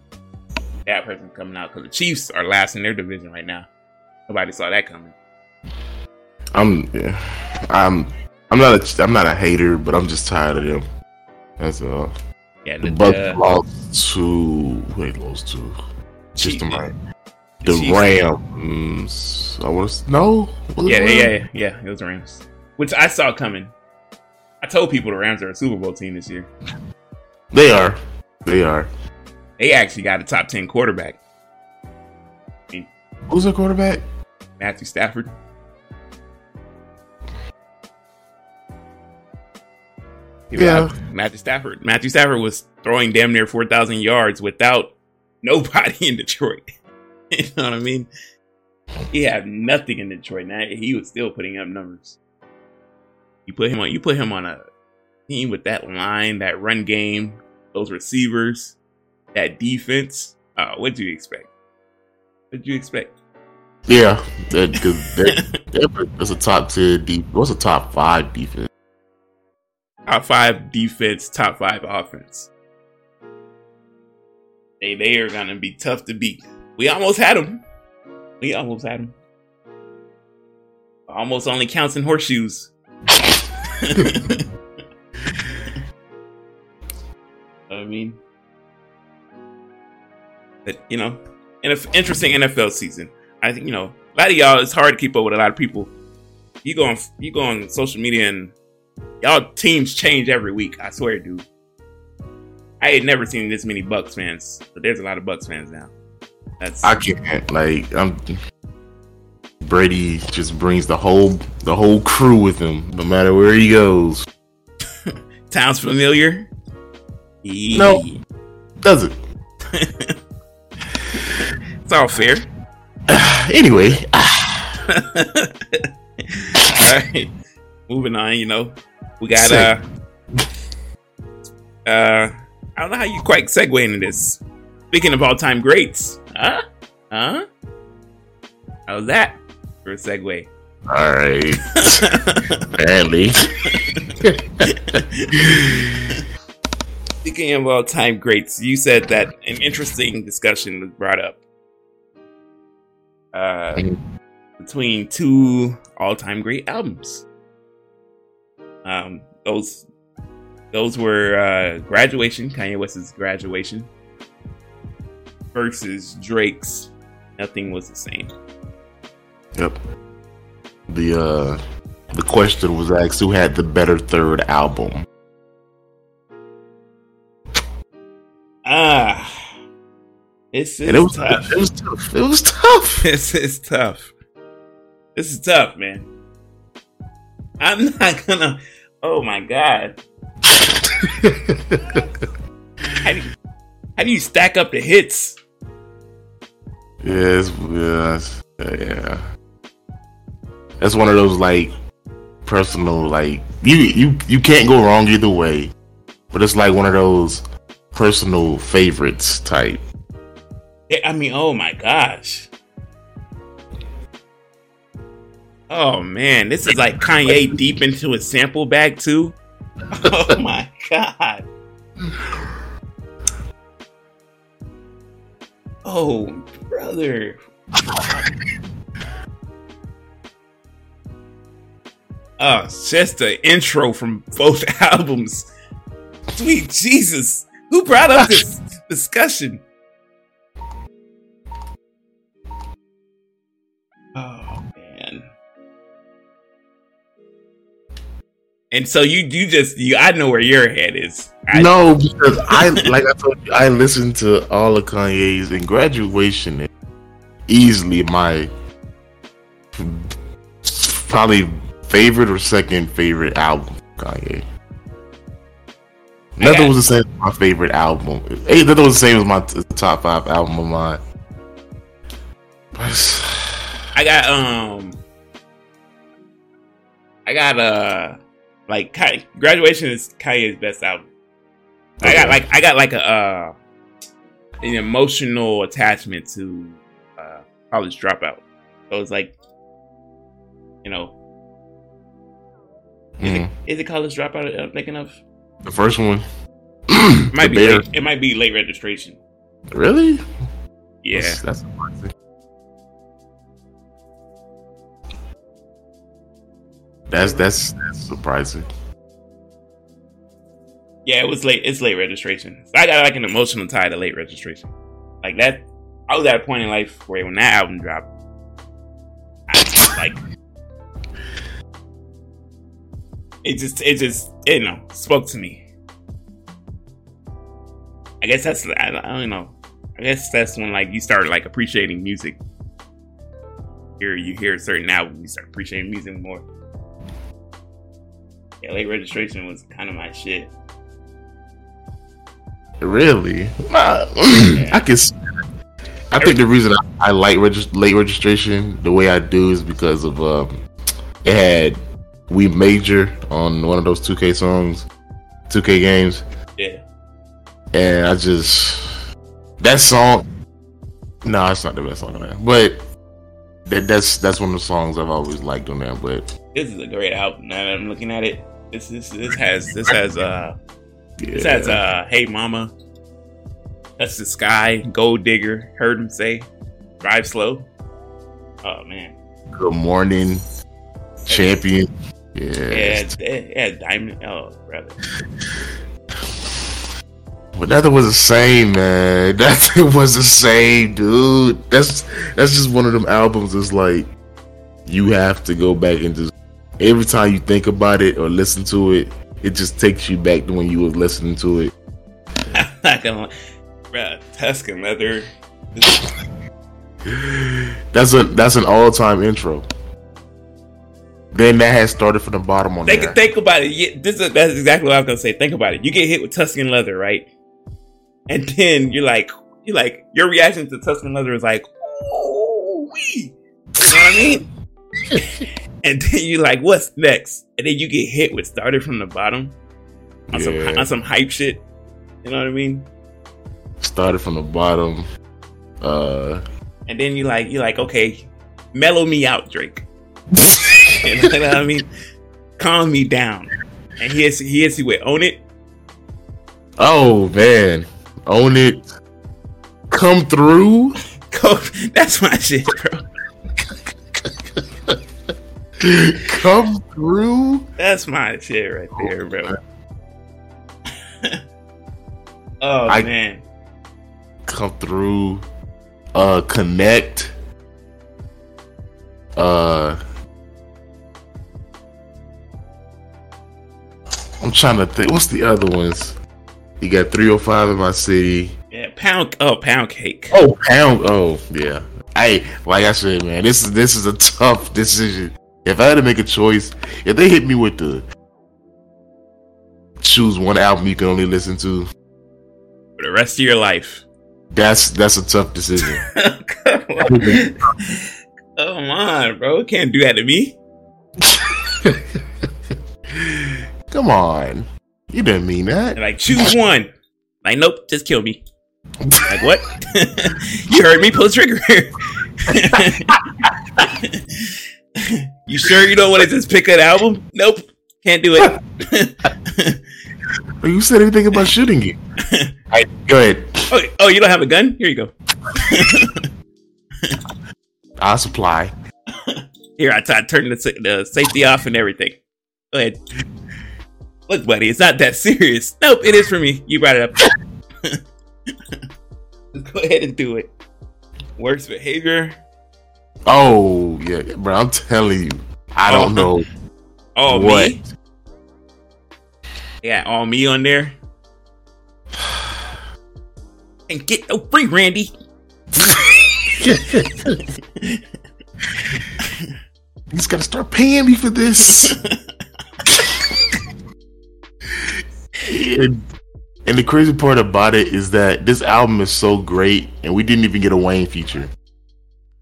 That person's coming out because the Chiefs are last in their division right now. Nobody saw that coming. I'm, yeah, I'm, I'm not a, I'm not a hater, but I'm just tired of them. That's all. Yeah, the, the Bucks uh, lost to who they lost to. Just right. The Rams. I was no. Yeah, yeah, yeah, yeah. It was the Rams, which I saw coming. I told people the Rams are a Super Bowl team this year. They are. They are. They actually got a top ten quarterback. I mean, Who's their quarterback? Matthew Stafford. yeah, Matthew Stafford. Matthew Stafford was throwing damn near four thousand yards without nobody in Detroit. you know what I mean? He had nothing in Detroit. Now he was still putting up numbers. You put him on. You put him on a team with that line, that run game, those receivers, that defense. Uh, what do you expect? What do you expect? Yeah, that, that's a top ten. Deep, what's a top five defense? Top five defense, top five offense. They they are gonna be tough to beat. We almost had them. We almost had them. Almost only counts in horseshoes. I mean, but you know, an interesting NFL season. I think you know a lot of y'all. It's hard to keep up with a lot of people. You go on you go on social media and y'all teams change every week. I swear, dude. I had never seen this many Bucks fans, but there's a lot of Bucks fans now. That's I can't like I'm. Brady just brings the whole the whole crew with him, no matter where he goes. Sounds familiar? No, does it? it's all fair. anyway. all right. Moving on, you know. We got uh uh I don't know how you quite segue into this. Speaking of all time greats, huh? Huh? How's that for a segue? All right. Apparently. Speaking of all time greats, you said that an interesting discussion was brought up uh, between two all time great albums. Um, those those were uh, Graduation, Kanye West's Graduation, versus Drake's Nothing Was the Same. Yep. The uh the question was asked who had the better third album. Ah. It's, it's it was, tough. It was tough. It was tough. This is tough. This is tough, man. I'm not gonna. Oh my god. how, do you, how do you stack up the hits? Yes, yes, yeah. That's one of those like personal, like you you you can't go wrong either way. But it's like one of those personal favorites type. I mean, oh my gosh. Oh man, this is like Kanye deep into his sample bag too. oh my god. Oh, brother. It's just the intro from both albums. Sweet Jesus. Who brought up this discussion? Oh man. And so you you just you I know where your head is. I, no, because I like I told you, I listened to all of Kanye's and graduation easily my probably favorite or second favorite album Kanye. Nothing was the same as my favorite album. Hey, nothing was the same as my t- top five album of mine. I got um I got uh like Kai- graduation is Kanye's best album. I got like I got like a uh an emotional attachment to uh college dropout. So it's like you know is, Mhm. it, is it college dropout I'm thinking of? The first one. It might The be late, it might be late registration. Really? Yeah. That's, that's surprising. That's that's that's surprising. Yeah, it was late. It's late registration. So I got like an emotional tie to late registration. Like that, I was at a point in life where when that album dropped, I like it just it just you know spoke to me. I guess that's I, I don't know. I guess that's when like you start like appreciating music. Here you hear a certain album, you start appreciating music more. Yeah, late registration was kind of my shit. Really? Nah, I can. I think the reason I, I like regis- late registration the way I do is because of um, it had we major on one of those 2K songs, 2K games, Yeah. and I just that song. No, it's not the best song on there, but that, that's that's one of the songs I've always liked on there. But This is a great album. Now that I'm looking at it, this this this has this has uh yeah, this has uh Hey Mama. That's the sky, Gold Digger, heard him say, Drive Slow. Oh man. Good morning, champion. Yeah, Yeah, Diamond oh brother. But nothing was the same, man. Nothing was the same, dude. That's that's just one of them albums. It's like you have to go back and just every time you think about it or listen to it, it just takes you back to when you was listening to it. I'm not gonna. Bruh, Tuscan leather. That's a that's an all time intro. Then that has started from the bottom on Think there. think about it. Yeah, this is that's exactly what I was gonna say. Think about it. You get hit with Tuscan leather, right? And then you're like, you're like, your reaction to Tuscan leather is like, oh, wee. You know what I mean? and then you're like, what's next? And then you get hit with started from the bottom on some on some hype shit. You know what I mean? started from the bottom. Uh, And then you're like, you're like, okay, mellow me out, Drake. what I mean? Calm me down. And he hits he hits you with own it. oh man, own it. Come through. That's my shit, bro. Come through. That's my shit right there, bro. oh I- man, come through uh connect uh I'm trying to think what's the other ones you got 305 in my city yeah, pound oh pound cake. oh pound oh yeah hey like I said man this is this is a tough decision if I had to make a choice if they hit me with the choose one album you can only listen to for the rest of your life. that's that's a tough decision oh, Come on. Oh, come on, bro. Can't do that to me. Come on. You didn't mean that. They're like, choose one. Like, nope, just kill me. Like, what? you heard me pull the trigger. you sure you don't want to just pick an album? Nope. Can't do it. you said anything about shooting you. Right, go ahead. Oh, oh, you don't have a gun? Here you go. I'll supply. Here, I, t- I turned the, the safety off and everything. Go ahead. Look, buddy, it's not that serious. Nope, it is for me. You brought it up. Just go ahead and do it. Worst behavior. Oh yeah, bro. I'm telling you, I don't oh. know. Oh, what? me? Yeah, all me on there. And get no free, Randy. He's gotta start paying me for this. And, and the crazy part about it is that this album is so great, and we didn't even get a Wayne feature.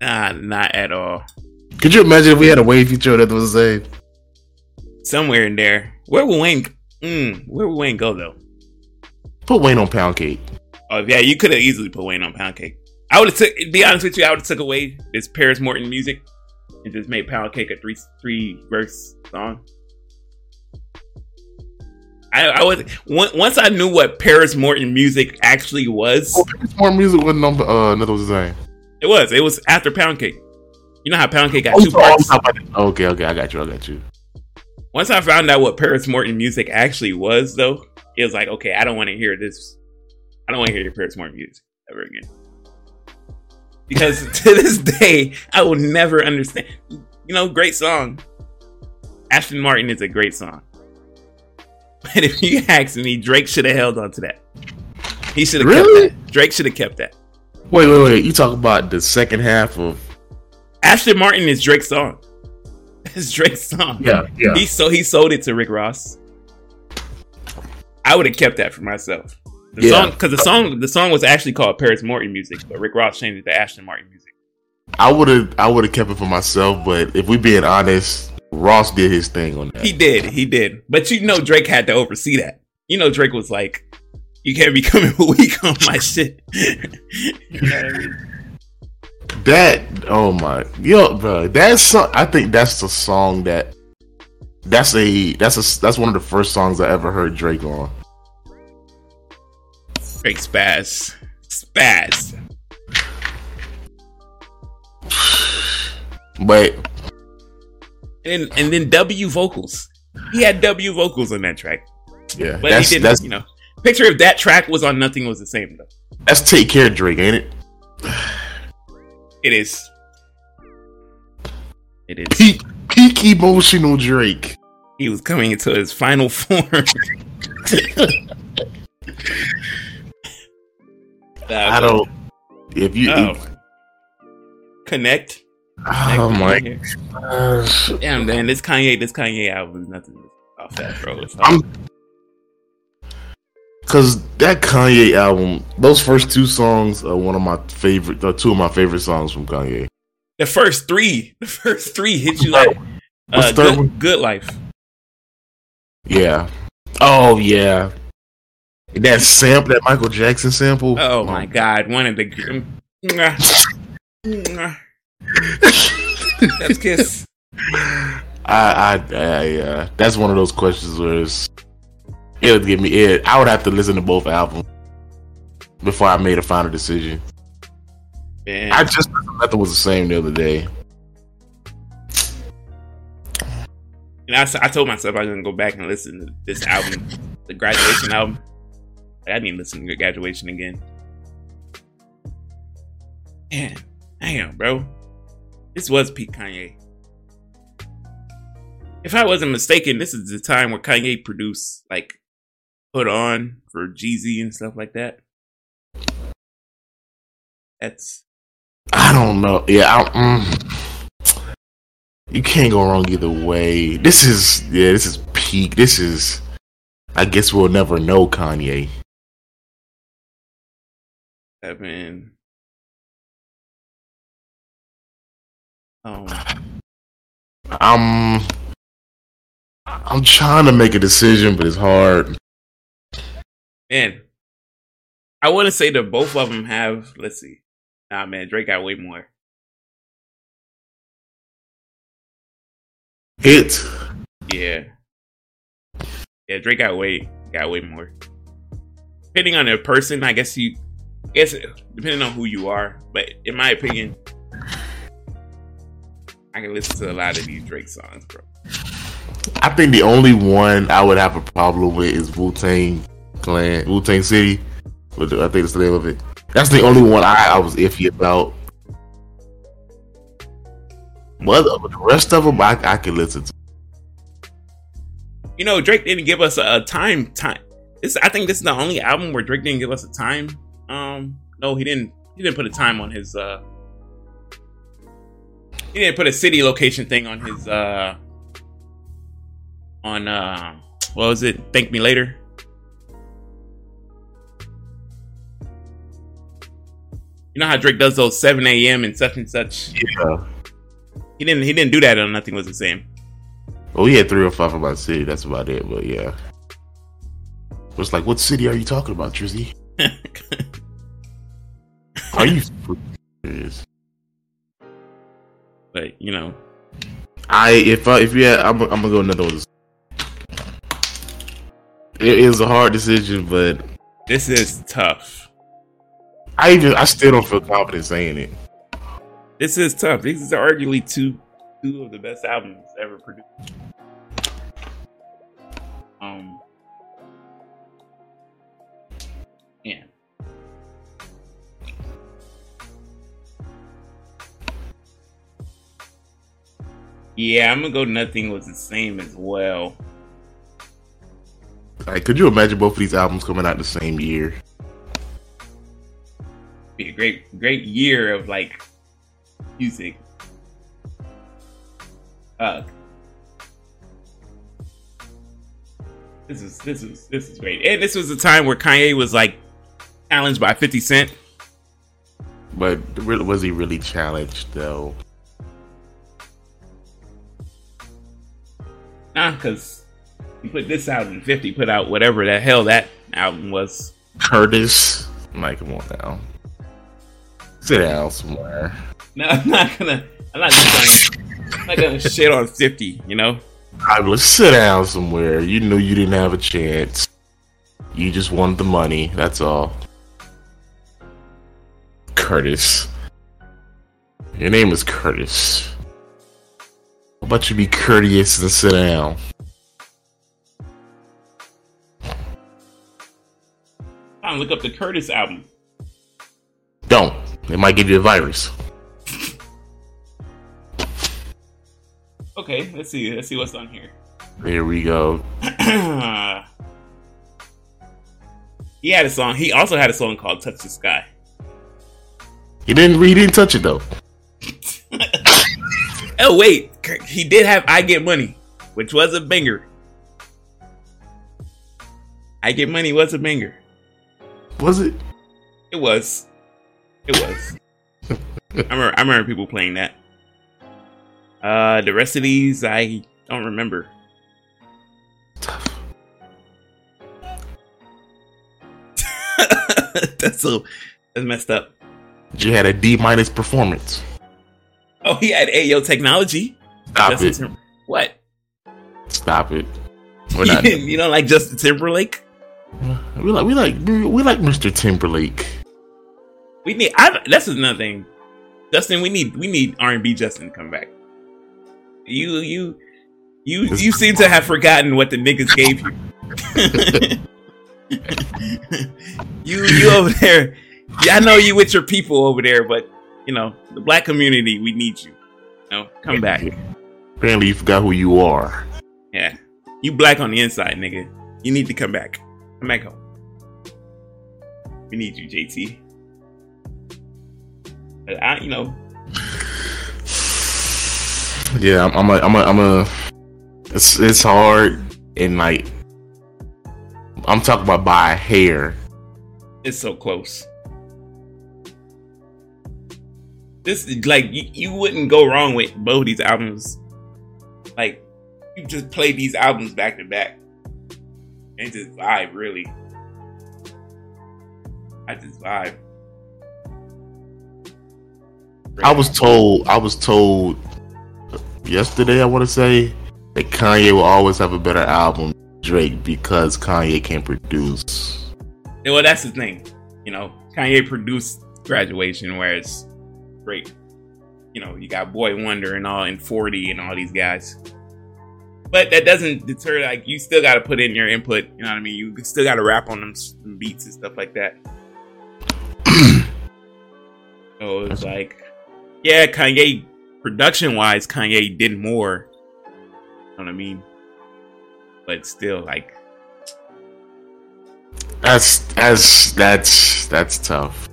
Nah, not at all. Could you imagine if we had a Wayne feature that was the same? Somewhere in there. Where will Wayne? Mm, where will Wayne go though? Put Wayne on Pound Cake. Oh yeah, you could have easily put Wayne on Pound Cake. I would have took. Be honest with you, I would have took away this Paris Morton music and just made Pound Cake a three three verse song. I, I was once I knew what Paris Morton music actually was. Oh, Paris Morton music wasn't number uh, another was. It was. It was after Pound Cake. You know how Pound Cake got oh, two parts. Okay, okay, I got you. I got you. Once I found out what Paris Morton music actually was, though, it was like, okay, I don't want to hear this. I don't want to hear your Paris Morton music ever again. Because to this day, I will never understand. You know, great song. Aston Martin is a great song. But if you ask me, Drake should have held on to that. He should have really? kept that. Drake should have kept that. Wait, wait, wait. You talk about the second half of Aston Martin is Drake's song. It's Drake's song. Yeah, yeah. He so he sold it to Rick Ross. I would have kept that for myself. The yeah. song because the song the song was actually called Paris Morton music, but Rick Ross changed it to Aston Martin music. I would have I would have kept it for myself, but if we being honest, Ross did his thing on that. He did, he did. But you know Drake had to oversee that. You know Drake was like, You can't be coming weak on my shit. you know what I mean? That oh my yo, bro. That's I think that's the song that that's a that's a that's one of the first songs I ever heard Drake on. Drake spaz, spaz. But and and then W vocals. He had W vocals on that track. Yeah, but he didn't. You know, picture if that track was on Nothing Was the Same though. That's Take Care Drake, ain't it? It is. It is. Peak, peak emotional Drake. He was coming into his final form. I don't. If you oh. if, connect. Oh my gosh. Damn, man, this Kanye, this Kanye album is nothing off that, bro. I'm, Cause that Kanye album, those first two songs are one of my favorite, uh, two of my favorite songs from Kanye. The first three, the first three hit you like uh, good, good life. Yeah. Oh yeah. That sample, that Michael Jackson sample. Oh, oh. my god, one of the. That's kiss. I, I, I, uh, that's one of those questions where it's it would give me it. I would have to listen to both albums before I made a final decision. Man. I just nothing was the same the other day. And I, I told myself I was gonna go back and listen to this album, the graduation album. I didn't listen to graduation again. Man, damn, bro. This was peak Kanye. If I wasn't mistaken, this is the time where Kanye produced like put on for Jeezy and stuff like that. That's I don't know. Yeah, I, mm, you can't go wrong either way. This is yeah, this is peak. This is I guess we'll never know Kanye. I mean, um, I'm I'm trying to make a decision, but it's hard man, I want to say that both of them have. Let's see. Nah, man, Drake got way more. It. Yeah. Yeah, Drake got way got way more. Depending on the person, I guess you I guess depending on who you are, but in my opinion, I can listen to a lot of these Drake songs, bro. I think the only one I would have a problem with is Wu Tang Clan, Wu Tang City. I think that's the name of it. That's the only one I, I was iffy about. But the rest of them, I, I can listen to. You know, Drake didn't give us a, a time. Time. This, I think this is the only album where Drake didn't give us a time. Um, no, he didn't. He didn't put a time on his. uh He didn't put a city location thing on his. uh On uh, what was it? Thank me later. You know how Drake does those 7 a.m. and such and such. Yeah. He didn't. He didn't do that on Nothing Was the Same. Well, we had three or five about city. That's about it. But yeah, it was like, what city are you talking about, Trizzy? are you serious? But you know, I if I if yeah, I'm, I'm gonna go another one. It is a hard decision, but this is tough. I even I still don't feel confident saying it. This is tough. These are arguably two two of the best albums ever produced. Um, Yeah, I'm gonna go. Nothing was the same as well. Like, could you imagine both of these albums coming out the same year? Be a great, great year of like music. Uh, this is this is this is great, and this was a time where Kanye was like challenged by Fifty Cent. But was he really challenged though? Nah, because he put this out and Fifty put out whatever the hell that album was. Curtis, like, come on now, sit down somewhere. No, I'm not gonna. I'm not going. I'm not gonna shit on Fifty. You know. I was sit down somewhere. You knew you didn't have a chance. You just wanted the money. That's all. Curtis. Your name is Curtis. How about you be courteous and sit down? I'm look up the Curtis album. Don't. It might give you a virus. Okay, let's see. Let's see what's on here. There we go. he had a song. He also had a song called "Touch the Sky." He didn't. He didn't touch it though. Oh wait, he did have "I Get Money," which was a banger. "I Get Money" was a banger. Was it? It was. It was. I remember. I remember people playing that. Uh, the rest of these I don't remember. Tough. that's so that's messed up. You had a D minus performance. Oh, he had Ayo technology. Stop Justin it. Tim- what? Stop it. We're You, not. you don't like Justin Timberlake? Uh, we like. We like. We like Mr. Timberlake. We need. I, that's another thing. Justin, we need we need R and B Justin to come back. You you you you seem to have forgotten what the niggas gave you. you you over there. Yeah, I know you with your people over there, but you know the black community. We need you. You know, come back. Apparently, you forgot who you are. Yeah, you black on the inside, nigga. You need to come back. Come back home. We need you, JT. But I, you know, Yeah, I'm. I'm a. I'm a. I'm a it's it's hard and like I'm talking about by a hair. it's so close. This like you, you wouldn't go wrong with both of these albums. Like you just play these albums back to back and just vibe. Really, I just vibe. I was told. I was told yesterday. I want to say that Kanye will always have a better album. than Drake because Kanye can't produce. Well, that's the thing. You know, Kanye produced graduation, whereas Drake, you know, you got Boi-1da and all and 40 and all these guys. But that doesn't deter like you still gotta put in your input, you know what I mean? You still gotta rap on them, them beats and stuff like that. so it's like yeah, Kanye production wise, Kanye did more. You know what I mean? But still like That's that's that's that's tough.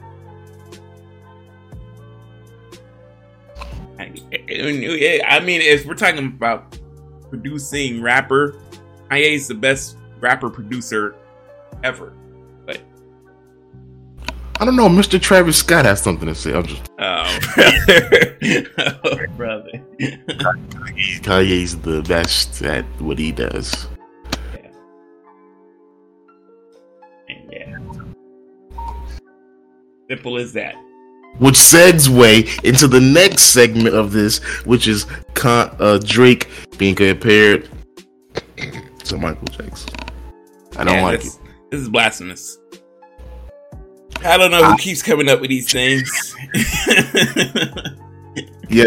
I I mean, if we're talking about producing rapper, Kanye is the best rapper producer ever. But I don't know. Mr. Travis Scott has something to say. I'm just oh, brother, oh, brother. Kanye's the best at what he does. And yeah, simple as that. Which segue into the next segment of this, which is Con- uh, Drake being compared to Michael Jackson. I don't Yeah, like this, it. This is blasphemous. I don't know who keeps coming up with these things. Yeah,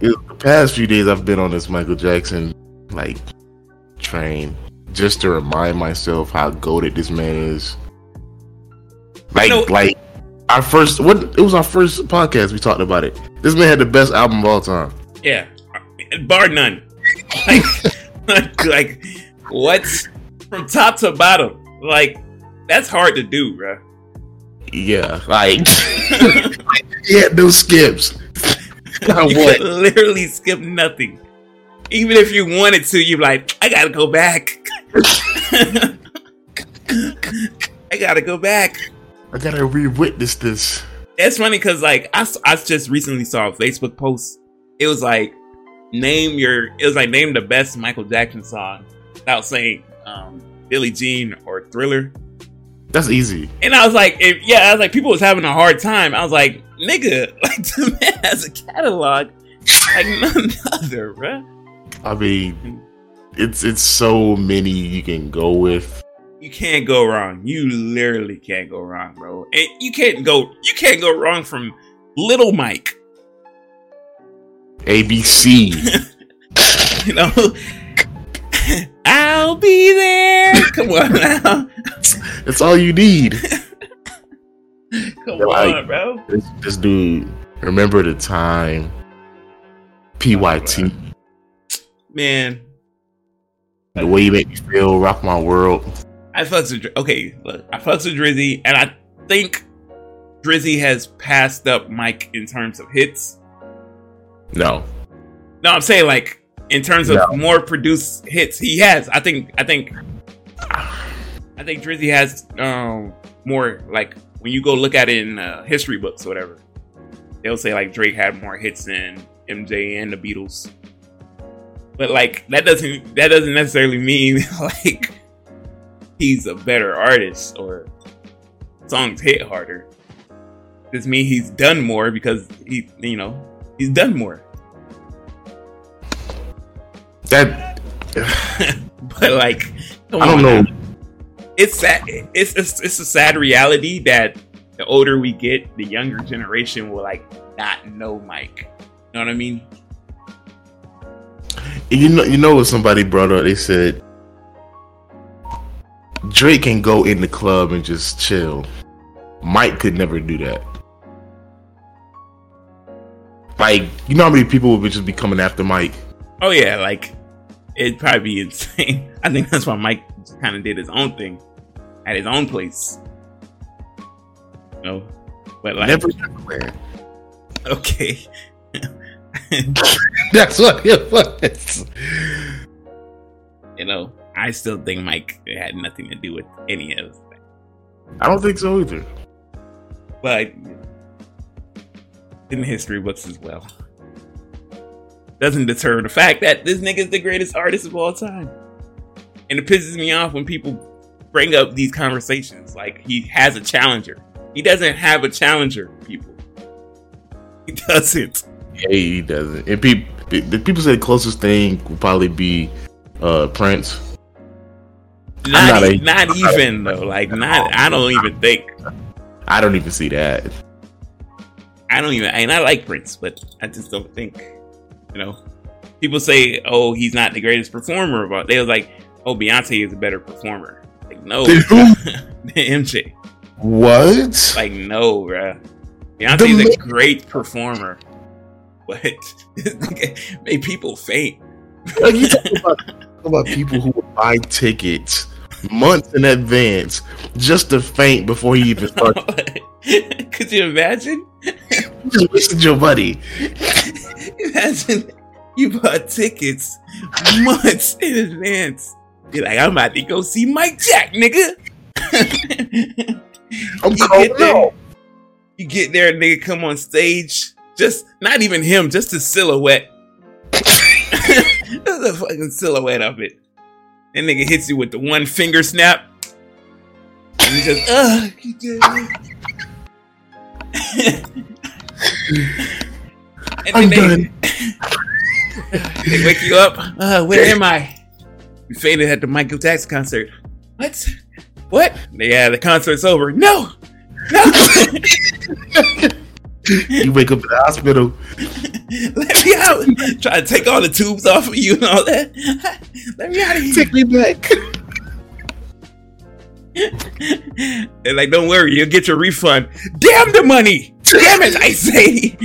the past few days I've been on this Michael Jackson like train just to remind myself how goaded this man is. Like, No. like our first what it was our first podcast. We talked about it. This man had the best album of all time. yeah, bar none. Like, like what? From top to bottom, like that's hard to do, bro. Yeah, like he had no skips. Not You could literally skip nothing. Even if you wanted to, you're like, I gotta go back. I gotta go back. I gotta re-witness this. It's funny because like I, I just recently saw a Facebook post. It was like name your it was like name the best Michael Jackson song without saying um Billie Jean or Thriller. That's easy. And I was like, if, yeah, I was like people was having a hard time. I was like, nigga, like the man has a catalog like none other, bruh. I mean, it's it's so many you can go with. You can't go wrong. You literally can't go wrong, bro. And you can't go you can't go wrong from Little Mike. ABC. You know? I'll be there. Come on now. That's all you need. Come Like- on, bro. This, this dude. Remember the time. PYT. Man, The way you make me feel. Rock my world. I fucks with Dri- okay, look, I fucks with Drizzy, and I think Drizzy has passed up Mike in terms of hits. No. No, I'm saying like in terms of No. more produced hits, he has. I think I think I think Drizzy has um more like when you go look at it in uh, history books or whatever, they'll say like Drake had more hits than MJ and the Beatles. But like that doesn't that doesn't necessarily mean like he's a better artist or songs hit harder. Just mean he's done more because he you know he's done more. That. but like, I don't know. now. It's sad. It's, it's it's a sad reality that the older we get, the younger generation will like not know Mike. You know what I mean? You know, you know what somebody brought up? They said Drake can go in the club and just chill. Mike could never do that. Like, you know how many people would just be coming after Mike? Oh yeah, like it'd probably be insane. I think that's why Mike kind of did his own thing at his own place. You know, but like, Never everywhere. okay. That's what it was. you know, I still think Mike had nothing to do with any of that. I don't think so either. but in the history books as well. Doesn't deter the fact that this nigga's the greatest artist of all time. And it pisses me off when people bring up these conversations like he has a challenger. He doesn't have a challenger, people. He doesn't. Yeah, he doesn't. And people, the people say the closest thing would probably be uh Prince. Not, not e- a- not even though. Like not. I don't even think. I don't even see that. I don't even. And I like Prince, but I just don't think. You know, people say, "Oh, he's not the greatest performer," but they was like, "Oh, Beyonce is a better performer." Like no, who? MJ. What? Like no, bruh. Beyonce is a great performer, but made people faint. Like you talking about, about people who would buy tickets months in advance just to faint before he even started. Could you imagine? You just wasted your money. Imagine you bought tickets months in advance. You're like, I'm about to go see Mike Jack, nigga. I'm You get there. You get there, nigga, come on stage. Just not even him, just the silhouette. Just a fucking silhouette of it. That nigga hits you with the one finger snap. And you just, uh, you did it. and I'm then they, they wake you up. Uh, where am I? You fainted at the Michael Jackson concert. What? What? Yeah, the concert's over. No! No! You wake up in the hospital. Let me out! Try to take all the tubes off of you and all that. Let me out of here. Take me back. They're like, don't worry, you'll get your refund. Damn the money! Damn it, I say!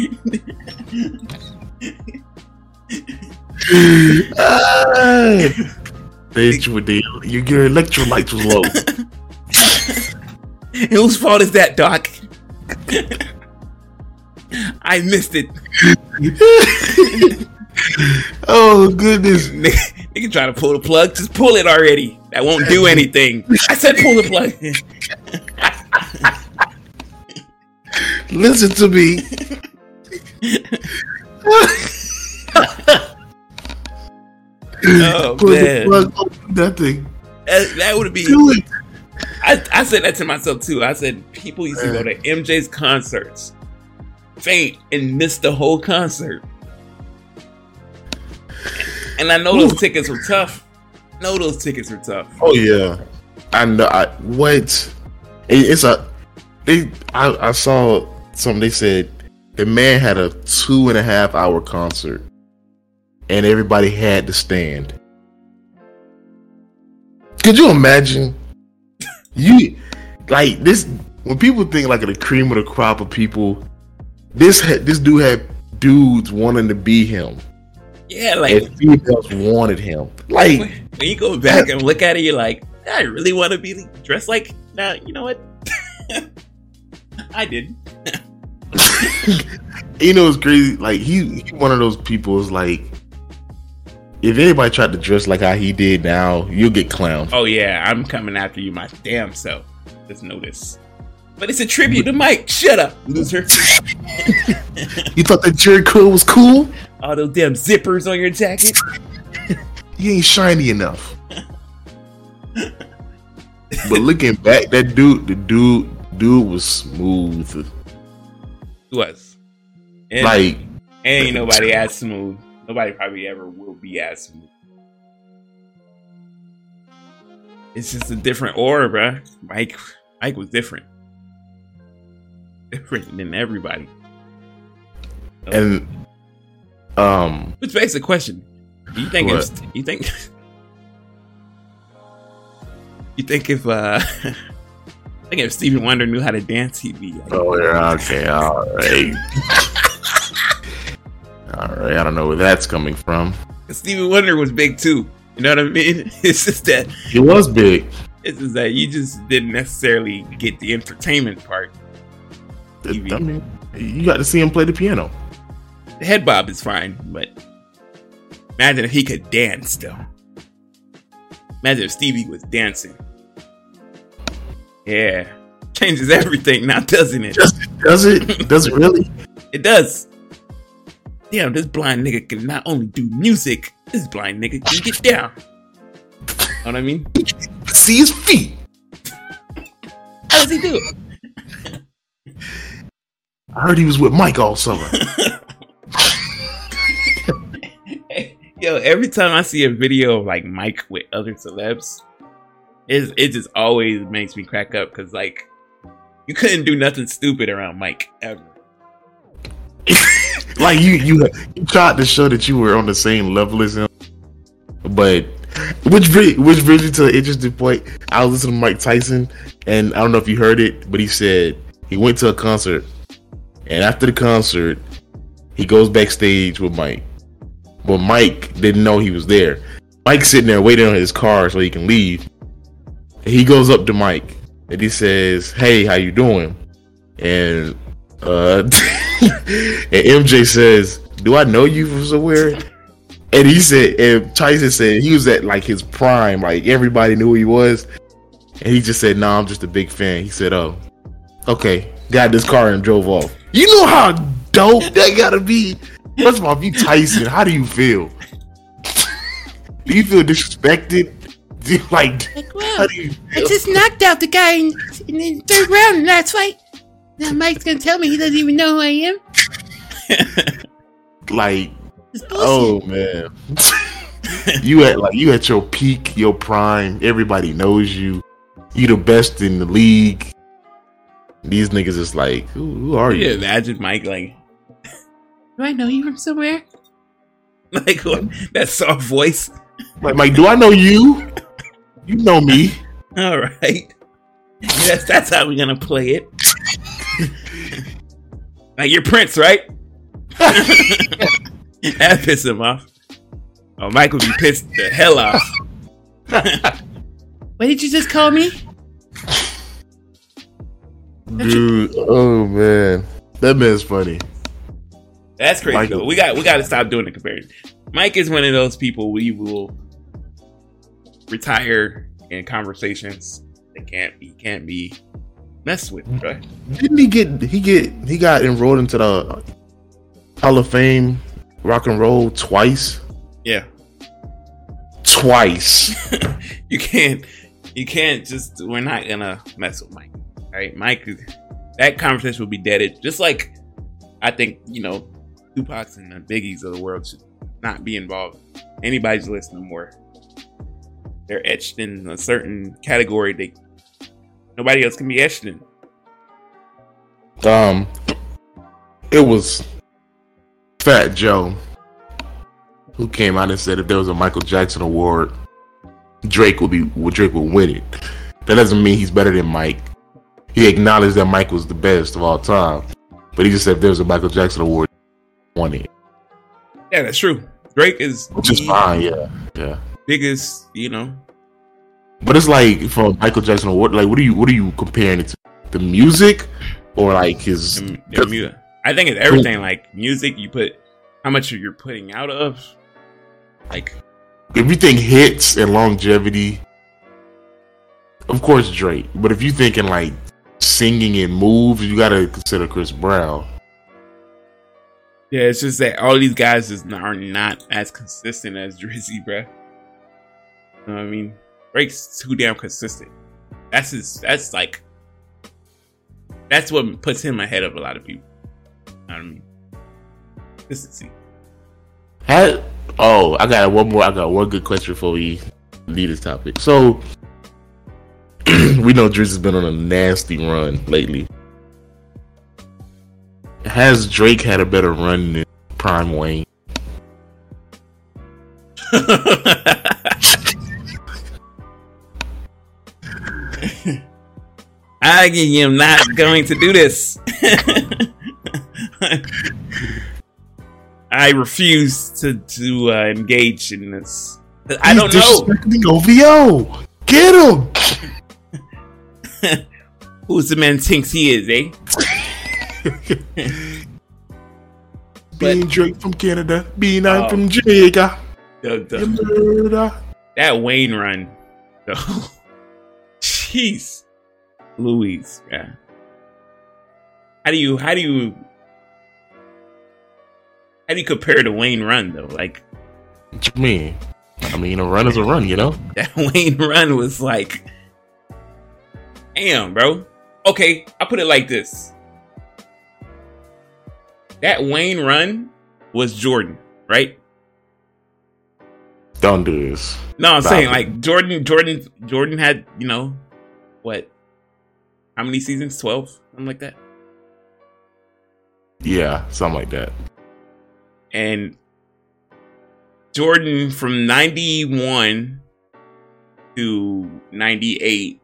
Ah. Bitch, with the your, your electrolytes was low. Whose fault is that, Doc? I missed it. oh goodness. Nigga, nigga trying to pull the plug. Just pull it already. That won't do anything. I said pull the plug. Listen to me. Oh, Pull the plug, open that thing. That, would be. I, I said that to myself too. I said people used to go to MJ's concerts, faint, and miss the whole concert. And I know those Ooh. tickets were tough. I know those tickets were tough. Oh yeah, I know. I what? It, it's a. They. I, I saw something. They said the man had a two and a half hour concert, and everybody had to stand. Could you imagine? You like this when people think like the cream of the crop of people. This this dude had dudes wanting to be him, Yeah, like and females wanted him. Like when when you go back and look at it, you're like, I really want to be dressed like. Now you know what? I didn't. you know it's crazy like he, he one of those people is like if anybody tried to dress like how he did now you'll get clowned Oh yeah, I'm coming after you, my damn self. Just this. But it's a tribute to Mike. Shut up, loser. you thought that jerry curl was cool All those damn zippers on your jacket. you ain't shiny enough but looking back that dude the dude dude was smooth was. And, like ain't nobody as smooth. Nobody probably ever will be as smooth. It's just a different aura, bro. Mike, Mike was different. Different than everybody. and um Which begs the question: Do you think if you think you think if uh I think if Stevie Wonder knew how to dance, he'd be like, oh yeah okay all right all right i don't know where that's coming from Stevie Wonder was big too. You know what I mean? It's just that he was big it's just that you just didn't necessarily get the entertainment part. I mean, you got to see him play the piano. The head bob is fine, but imagine if he could dance though. Imagine if Stevie was dancing. Yeah. Changes everything now, doesn't it? Does it? Does it? Does it really? It does. Damn, this blind nigga can not only do music, this blind nigga can get down. Know what I mean? See his feet. How does he do it? I heard he was with Mike all summer. Yo, every time I see a video of like Mike with other celebs, it it just always makes me crack up because like you couldn't do nothing stupid around Mike ever. like you, you, you tried to show that you were on the same level as him, but which which brings me to an interesting point. I was listening to Mike Tyson, and I don't know if you heard it, but he said he went to a concert, and after the concert, he goes backstage with Mike, but Mike didn't know he was there. Mike's sitting there waiting on his car so he can leave. He goes up to Mike and he says, "Hey, how you doing?" And uh, and MJ says, "Do I know you from somewhere?" And he said, and Tyson said he was at like his prime, like everybody knew who he was. And he just said, "No, nah, I'm just a big fan." He said, "Oh, okay." Got this car and drove off. You know how dope that gotta be. First of all, if you Tyson, how do you feel? do you feel disrespected? Do you, like, like well, you I just knocked out the guy in, in the third round in that fight. Now Mike's gonna tell me he doesn't even know who I am. like, oh man, you at like you at your peak, your prime. Everybody knows you. You the best in the league. These niggas is like, who, who are you? Yeah, imagine Mike like, do I know you from somewhere? Like what? That soft voice. Like, Mike, do I know you? You know me. All right. Yes, that's how we're gonna play it. like you're Prince, right? that pissed him off. Oh, Mike would be pissed the hell off. what did you just call me? Dude, oh man, that man's funny. That's crazy Michael. though. We got we got to stop doing the comparison. Mike is one of those people we will retire in conversations that can't be can't be messed with. Right? Didn't he get he get he got enrolled into the Hall of Fame rock and roll twice? Yeah, twice. you can't you can't just we're not gonna mess with Mike. Right, Mike. That conversation will be deaded. Just like I think you know, Tupac's and the Biggies of the world should not be involved. Anybody's listening more. They're etched in a certain category they nobody else can be etched in. Um, it was Fat Joe who came out and said if there was a Michael Jackson award, Drake would be Drake would win it. That doesn't mean he's better than Mike. He acknowledged that Mike was the best of all time, but he just said if there was a Michael Jackson award, won it. Yeah, that's true. Drake is which is fine. Yeah, yeah biggest, you know. But it's like from Michael Jackson. What like what are you what are you comparing it to? The music or like his? The, the music. I think it's everything. Like music, you put how much you're putting out of. Like everything hits and longevity. Of course, Drake. But if you thinking like singing and moves, you gotta consider Chris Brown. Yeah, it's just that all these guys is, are not as consistent as Drizzy, bro know what I mean? Drake's too damn consistent. That's his. That's like. That's what puts him ahead of a lot of people. You know what I mean? Consistency. Had, oh, I got one more. I got one good question before we leave this topic. So we know Drizzy's been on a nasty run lately. Has Drake had a better run than Prime Wayne? I am not going to do this. I refuse to to uh, engage in this. I don't know. OVO. Get him. Who's the man thinks he is, eh? Being Drake from Canada, being I'm oh. from Jamaica. The, the, that Wayne run, though. Jeez. Louise, yeah. How do you how do you how do you compare to Wayne Run though? Like what you mean? I mean a run is a run, you know? That Wayne Run was like Damn, bro. Okay, I put it like this. That Wayne Run was Jordan, right? Don't do this. No, I'm Stop saying it. like Jordan, Jordan, Jordan had you know what? How many seasons? Twelve, something like that. Yeah, something like that. And Jordan from '91 to '98,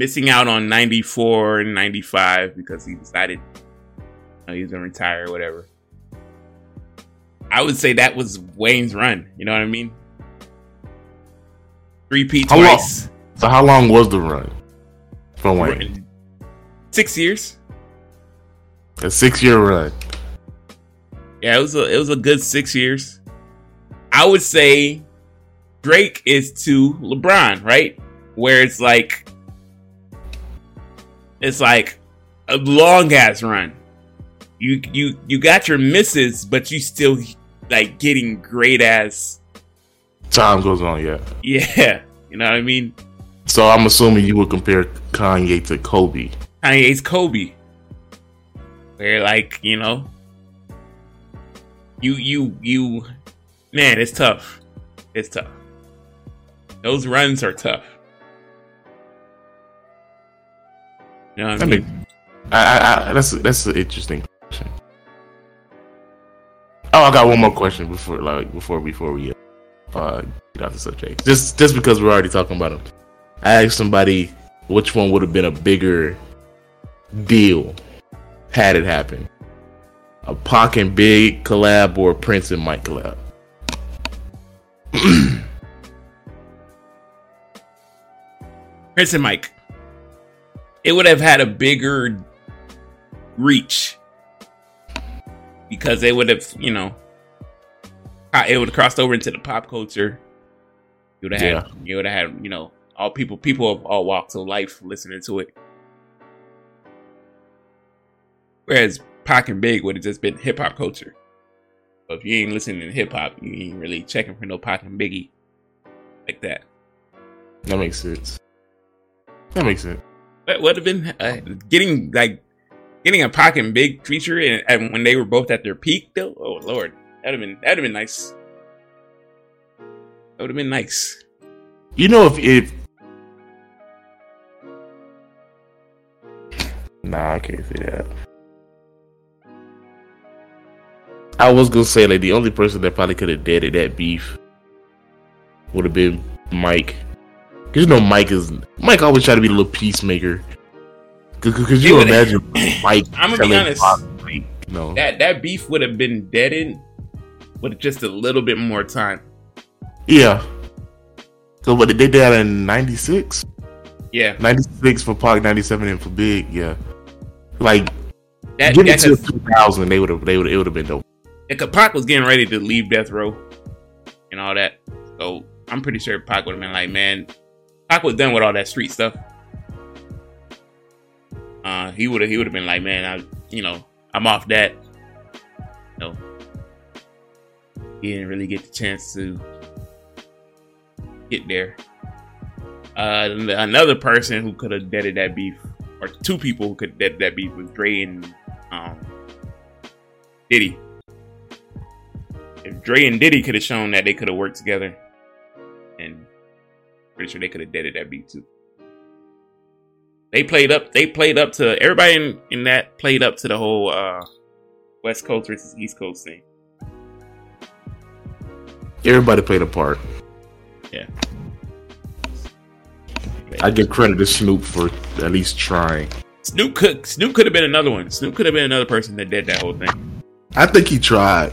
missing out on '94 and '95 because he decided you know, he was gonna retire or whatever. I would say that was Wayne's run. You know what I mean? Three P How long? twice. So how long was the run from Wayne? Six years. A six year run. Yeah, it was a it was a good six years. I would say Drake is to LeBron, right? Where it's like it's like a long ass run. You you you got your misses, but you still like getting great ass. Time goes on, yeah. Yeah, you know what I mean. So I'm assuming you would compare Kanye to Kobe. Kanye's Kobe. Where like, you know, you you you man, it's tough. It's tough. Those runs are tough. You know I I mean? mean, I, I, I, that's that's an interesting question. Oh, I got one more question before like before before we uh, get off the subject. Just just because we're already talking about them, I asked somebody which one would have been a bigger deal had it happened: A Pac and Big collab or a Prince and Mike collab. Prince and Mike. It would have had a bigger reach because they would have, you know, it would have crossed over into the pop culture. You would have Yeah. had, you would have had, you know, all people, people of all walks of life listening to it. Whereas Pac and Big would have just been hip hop culture. So if you ain't listening to hip hop, you ain't really checking for no Pac and Biggie like that. That makes sense. That makes sense. Would have been uh, getting like getting a and Big creature, and, and when they were both at their peak, though. Oh lord, that'd have been that'd have been nice. That would have been nice. You know if if Nah, I can't say that. I was gonna say like the only person that probably could have deaded that beef would have been Mike. Cause you know Mike is Mike always try to be a little peacemaker. Cause, cause you imagine Mike. I'ma be telling honest. Like, you That that beef would have been deadened with just a little bit more time. yeah. So what they did that in '96. Yeah, 96 for Pac, 97 and for Big, yeah. Like that, give that it to has- 2000, they would have, they would, it would have been dope. Yeah, 'cause Pac was getting ready to leave Death Row and all that. So I'm pretty sure Pac would have been like, man, Pac was done with all that street stuff. Uh, he would have he would have been like, man, I you know I'm off that. No, he didn't really get the chance to get there. Uh, another person who could have deaded that beef, or two people who could dead that beef, was Dre and um, Diddy if Dre and Diddy could have shown that they could have worked together, and pretty sure they could have deaded that beat too. They played up. They played up to everybody in, in that played up to the whole uh, West Coast versus East Coast thing. Everybody played a part. Yeah. I give credit to Snoop for at least trying. Snoop could Snoop could have been another one. Snoop could have been another person that did that whole thing. I think he tried,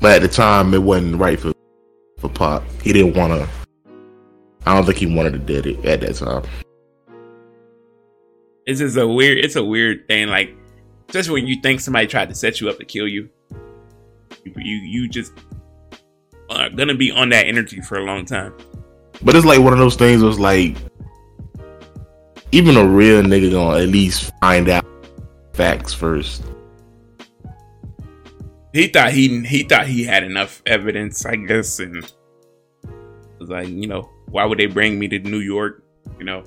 but at the time it wasn't right for for Pac. He didn't want to. I don't think he wanted to did it at that time. It's just a weird. It's a weird thing. Like, especially when you think somebody tried to set you up to kill you, you you, you just are gonna be on that energy for a long time. But it's like one of those things. Was like even a real nigga gonna at least find out facts first. he thought he he thought he had enough evidence, I guess, and was like, you know, why would they bring me to New York? You know,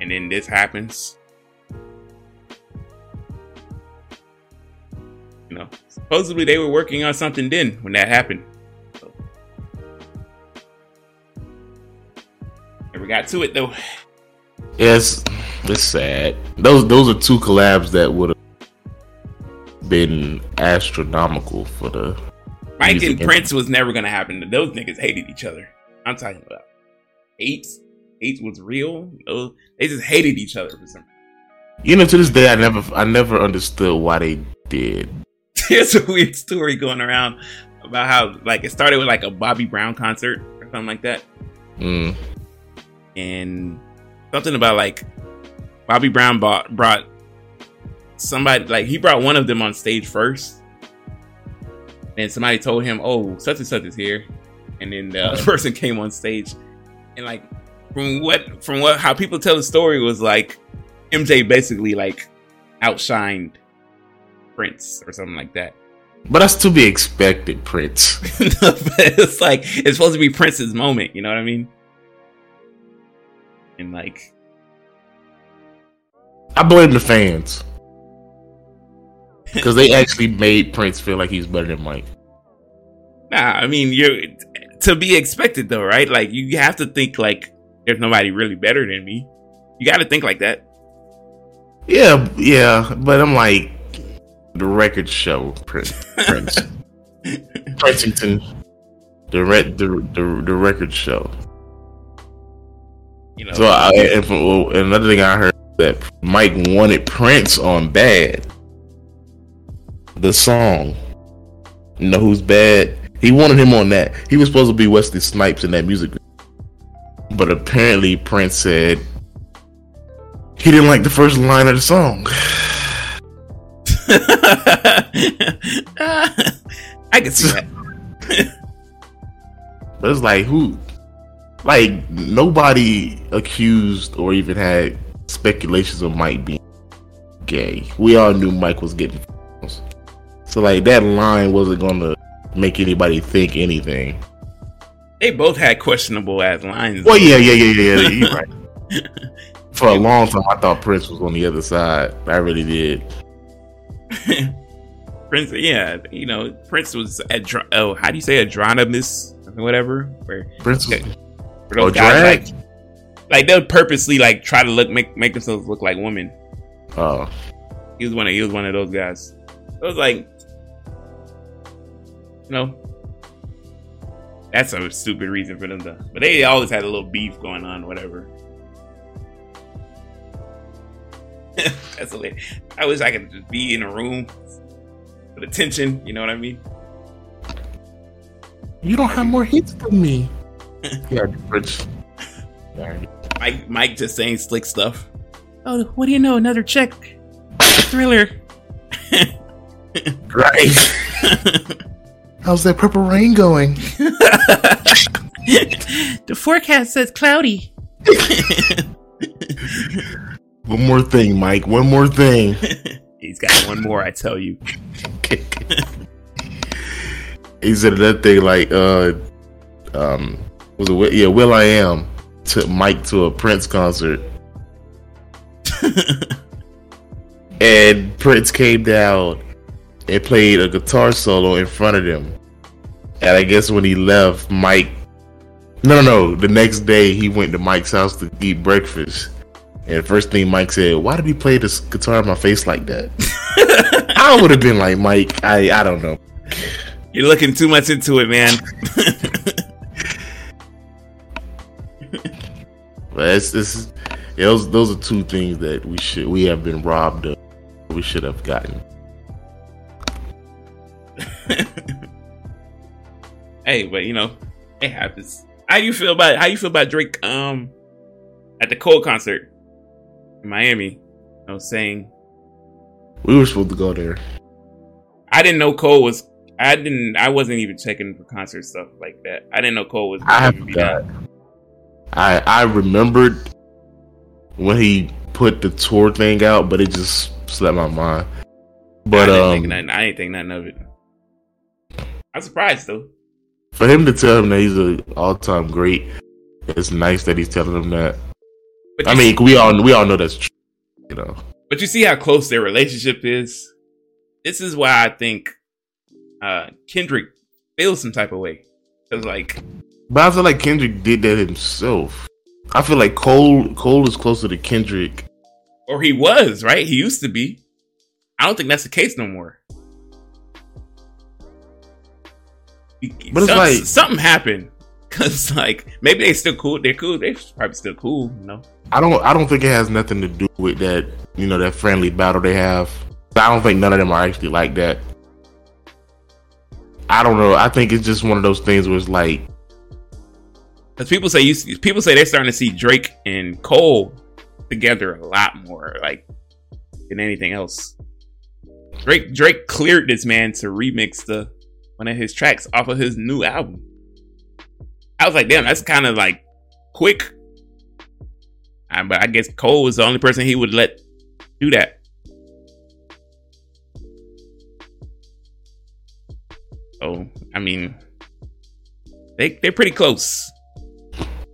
and then this happens. You know, supposedly they were working on something then when that happened. So. Never got to it though. Yes, it's sad. Those those are two collabs that would have been astronomical for the. Mike and Prince was never gonna happen. Those niggas hated each other. I'm talking about hate. Hate was real. Those- They just hated each other for some. You know, to this day, I never I never understood why they did. There's a weird story going around about how like it started with like a Bobby Brown concert or something like that, Mm. and something about like Bobby Brown bought brought somebody like he brought one of them on stage first, and somebody told him, "Oh, such and such is here," and then the other person came on stage, and like from what from what how people tell the story was like MJ basically like outshined Prince or something like that. But that's to be expected, Prince. it's like it's supposed to be Prince's moment, you know what I mean? And like I blame the fans because they actually made Prince feel like he's better than Mike. Nah, I mean you're to be expected though, right? Like you have to think like there's nobody really better than me. You got to think like that. Yeah, yeah, but I'm like the record show, Prince, Prince, Princeton, the re- the, the the record show. You know, So I, and from, well, another thing I heard that Mike wanted Prince on "Bad," the song. You know who's bad? He wanted him on that. He was supposed to be Wesley Snipes in that music, but apparently Prince said he didn't like the first line of the song. I can see that. But it's like who, like nobody accused or even had speculations of Mike being gay. We all knew Mike was getting. So like that line wasn't gonna make anybody think anything. They both had questionable ass lines. Well, yeah, yeah, yeah, yeah. yeah you're right. For a long time, I thought Prince was on the other side. I really did. Prince, yeah, you know, Prince was at oh, how do you say Adronimus or whatever? Where Prince was. for those Oh, guys drag? like, like they'll purposely like try to look make make themselves look like women. Oh, He was one of he was one of those guys. It was like, you know, that's a stupid reason for them to. But they always had a little beef going on, whatever. that's hilarious. I wish I could just be in a room with attention. You know what I mean? you don't have more hits than me. yeah, Prince. Mike, Mike just saying slick stuff. Oh, what do you know? Another check, thriller. Right. How's that purple rain going? The forecast says cloudy. One more thing, Mike. One more thing. He's got one more, I tell you. he said that thing like, uh, um, was it? Yeah, will.i.am took Mike to a Prince concert, and Prince came down and played a guitar solo in front of them. And I guess when he left, Mike. No, no, no. The next day, he went to Mike's house to eat breakfast. And the first thing Mike said, "Why did he play this guitar in my face like that?" I would have been like, "Mike, I, I don't know." You're looking too much into it, man. But it's, it's yeah, those those are two things that we should we have been robbed of. We should have gotten. hey, but you know, it happens. How you feel about how you feel about Drake um at the Cole concert in Miami? I was saying We were supposed to go there. I didn't know Cole was I didn't I wasn't even checking for concert stuff like that. I didn't know Cole was I forgot. I I remembered when he put the tour thing out, but it just slipped my mind. But I didn't, um, think nothing, I didn't think nothing of it. I'm surprised though. for him to tell him that he's an all time great, it's nice that he's telling him that. But I mean, we all we all know that's true, you know. But you see how close their relationship is. This is why I think uh, Kendrick feels some type of way. Cause like, But I feel like Kendrick did that himself. I feel like Cole Cole is closer to Kendrick. Or he was, right? He used to be. I don't think that's the case no more. But it's like- something happened. Cause like maybe they still cool. They're cool. They're probably still cool. You know. I don't I don't think it has nothing to do with that, you know, that friendly battle they have. I don't think none of them are actually like that. I don't know. I think it's just one of those things where it's like Because people say you see- people say they're starting to see Drake and Cole together a lot more, like than anything else. Drake Drake cleared this man to remix the one of his tracks off of his new album. I was like, damn, that's kind of like quick. Uh, but I guess Cole was the only person he would let do that. So I mean, they they're pretty close.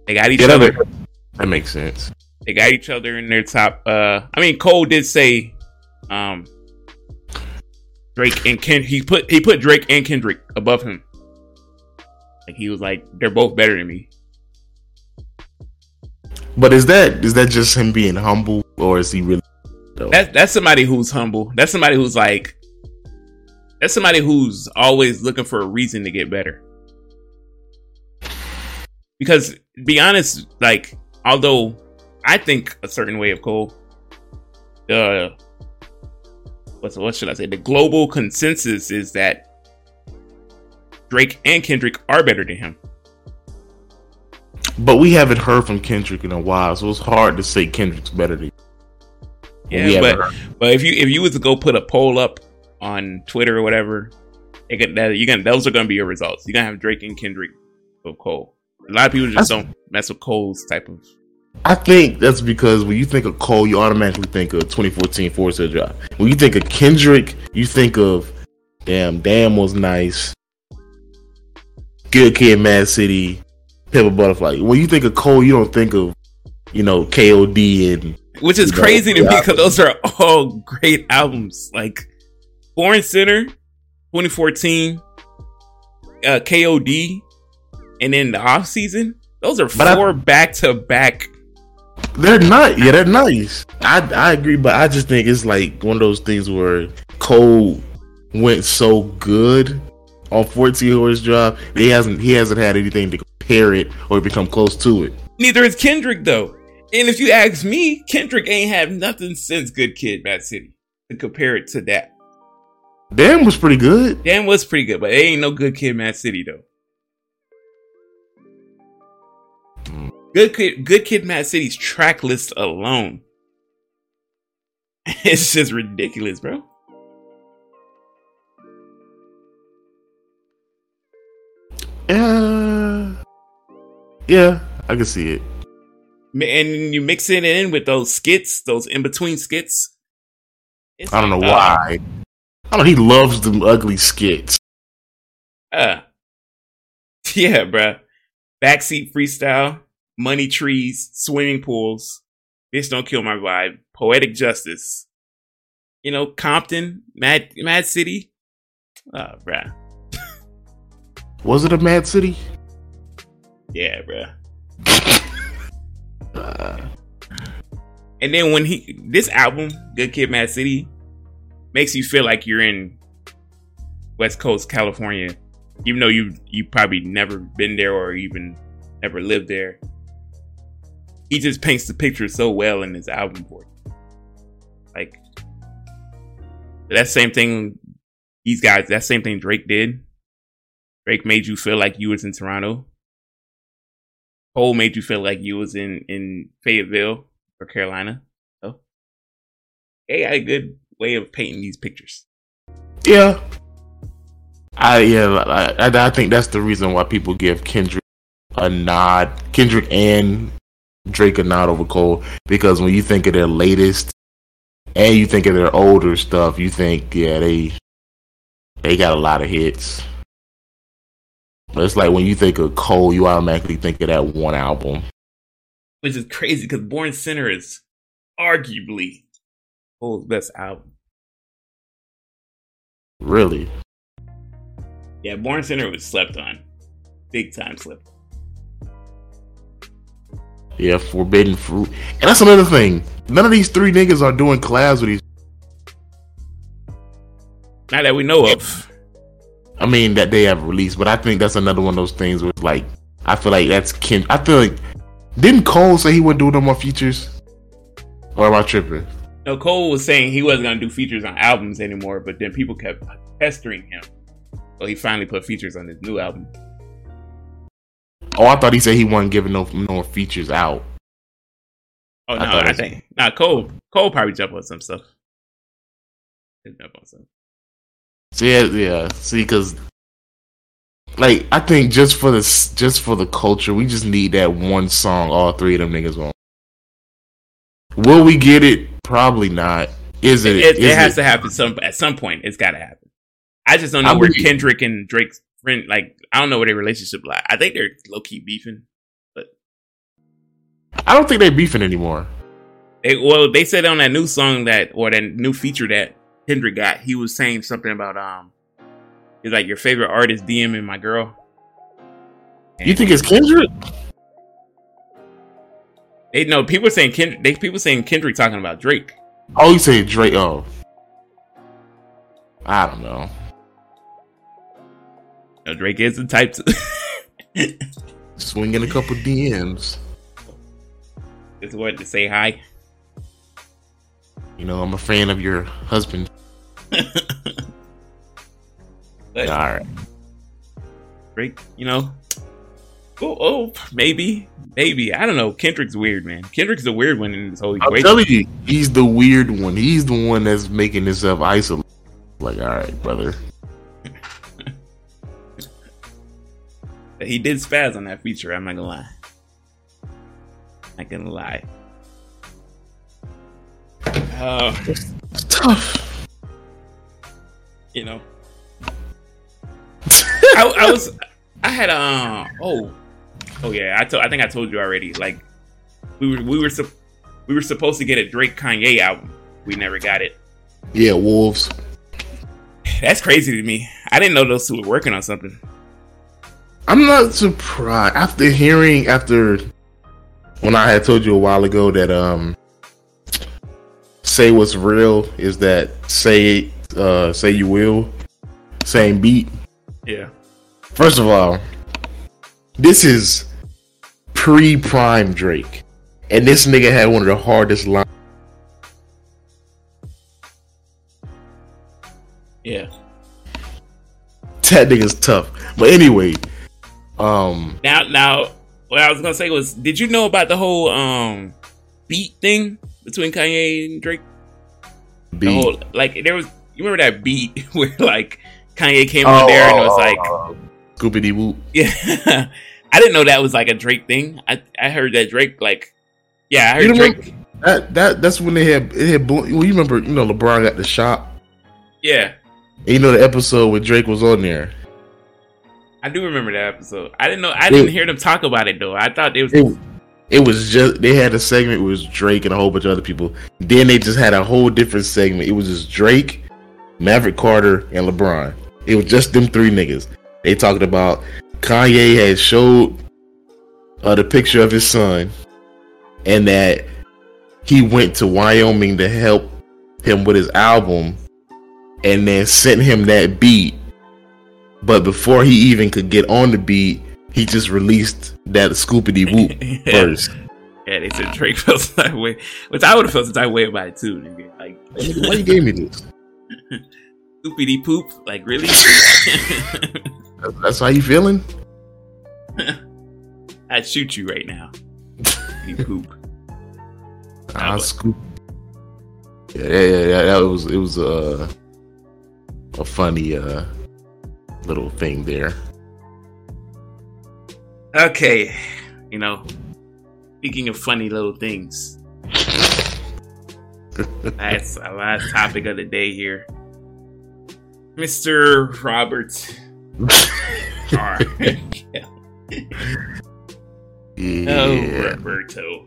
They got each yeah, that, other. makes, that makes sense. They got each other in their top. Uh, I mean, Cole did say, um, Drake and Ken. He put he put Drake and Kendrick above him. Like he was like, they're both better than me. But is that is that just him being humble or is he really though? That's that's somebody who's humble. That's somebody who's like, that's somebody who's always looking for a reason to get better. Because be honest, like although I think a certain way of Cole, the what's what should I say? The global consensus is that Drake and Kendrick are better than him. But we haven't heard from Kendrick in a while, so it's hard to say Kendrick's better than We Yeah, but but if you if you was to go put a poll up on Twitter or whatever, could, that, you gonna those are gonna be your results. You're gonna have Drake and Kendrick with Cole. A lot of people just That's- don't mess with Cole's type of. I think that's because when you think of Cole, you automatically think of 2014 Forest Hill Drive. When you think of Kendrick, you think of damn, damn was nice. Good Kid, Mad City, Pimp a Butterfly. When you think of Cole, you don't think of you know KOD and Which is You know, crazy to me because those are all great albums. Like Born Sinner, 2014, uh, KOD, and then the off season. Those are four back to back. They're not. Yeah, they're nice. I I agree, but I just think it's like one of those things where Cole went so good on 14 Horse Drive. He hasn't he hasn't had anything to compare it or become close to it. Neither is Kendrick though. And if you ask me, Kendrick ain't have nothing since Good Kid, Mad City to compare it to that. Damn was pretty good. Damn was pretty good, but it ain't no Good Kid, Mad City though. Good Kid, Good Kid, Mad City's track list alone, it's just ridiculous, bro. Yeah, yeah, I can see it. And you mix it in with those skits, those in between skits. It's I don't know like, uh, why. I don't. know, He loves them ugly skits. Uh, yeah, bruh. Backseat freestyle, money trees, swimming pools. Bitch, don't kill my vibe. Poetic justice. You know, Compton, Mad Mad City. Oh, bruh. Was it a Mad City? Yeah, bruh. Uh, And then when he this album, Good Kid, Mad City, makes you feel like you're in West Coast California, even though you you probably never been there or even never lived there. He just paints the picture so well in his album you. Like that same thing these guys, that same thing Drake did. Drake made you feel like you was in Toronto. Cole made you feel like you was in in Fayetteville or Carolina. So they got a good way of painting these pictures. yeah, I yeah, I, I think that's the reason why people give Kendrick a nod. Kendrick and Drake a nod over Cole because when you think of their latest and you think of their older stuff, you think yeah they they got a lot of hits. But it's like when you think of Cole, you automatically think of that one album. Which is crazy because Born Sinner is arguably Cole's best album. Really, Yeah, Born Sinner was slept on. Big time slept. Yeah, forbidden fruit. And that's another thing. None of these three niggas are doing collabs with these. Not that we know of. I mean, that they have released, but I think that's another one of those things where, like, I feel like that's Ken. I feel like didn't Cole say he wouldn't do no more features? Or am I tripping? No, Cole was saying he wasn't gonna do features on albums anymore, but then people kept pestering him. So he finally put features on his new album. Oh, I thought he said he wasn't giving no no features out. Oh no, thought I, it was- think nah. Cole Cole probably jump on some stuff. Jump on some. So yeah, yeah. See, because like I think just for the just for the culture, we just need that one song. All three of them niggas on. Will we get it? Probably not. Is it? It, it, is has it- to happen some at some point. It's got to happen. I just don't know I where Kendrick and Drake's friend like. I don't know where their relationship like. I think they're low key beefing. But I don't think they're beefing anymore. They, well, they said on that new song that or that new feature that Kendrick got, he was saying something about um, he's like your favorite artist DMing my girl. You think it's Kendrick? They know people saying Kendrick. They people saying Kendrick talking about Drake. Oh, you say Drake? Oh, I don't know. You know, Drake is the type to. Swinging a couple DMs. Just wanted to say hi. You know, I'm a fan of your husband. But All right. Drake, you know. Oh, oh, maybe, maybe. I don't know. Kendrick's weird, man. Kendrick's the weird one in this whole I'm equation. telling you, he's the weird one. He's the one that's making himself isolated. Like, all right, brother. He did spaz on that feature. I'm not gonna lie. Not gonna lie. Oh. It's tough. you know, I, I was, I had um, oh, oh yeah, I told, I think I told you already. Like, we were, we were, sup- we were supposed to get a Drake Kanye album. We never got it. Yeah, wolves. That's crazy to me. I didn't know those two were working on something. I'm not surprised after hearing after when I had told you a while ago that um say what's real is that say uh say you will same beat. Yeah. First of all, this is pre prime Drake. And this nigga had one of the hardest lines. Yeah. That nigga's tough. But anyway, um Now, now, what I was gonna say was, did you know about the whole um beat thing between Kanye and Drake? The whole like there was. You remember that beat where like Kanye came on there and it was like, Scoopy Dee Whoop. yeah. I didn't know that was like a Drake thing. I I heard that Drake like, yeah, I You heard remember- Drake. That that that's when they had it had well, you remember you know LeBron got the shot. Yeah, And you know the episode where Drake was on there. I do remember that episode. I didn't know. I didn't hear them talk about it though. I thought it was. It, it was just they had a segment with Drake and a whole bunch of other people. Then they just had a whole different segment. It was just Drake, Maverick Carter, and LeBron. It was just them three niggas. They talked about Kanye had showed uh, the picture of his son, and that he went to Wyoming to help him with his album, and then sent him that beat. But before he even could get on the beat, he just released that Scoopity Whoop yeah, verse. yeah, they said Drake felt of way, which I would have felt some type way about it too. Nigga. Like, Why you gave me this? Poopity poop. Like, really? That's how you feeling? I'd shoot you right now. You poop. Ah, but- scoop. Yeah, yeah, yeah, yeah. That was it was uh, a funny uh little thing there. Okay, you know, speaking of funny little things, that's our last topic of the day here. Mr. Roberts. Yeah. Oh, Roberto.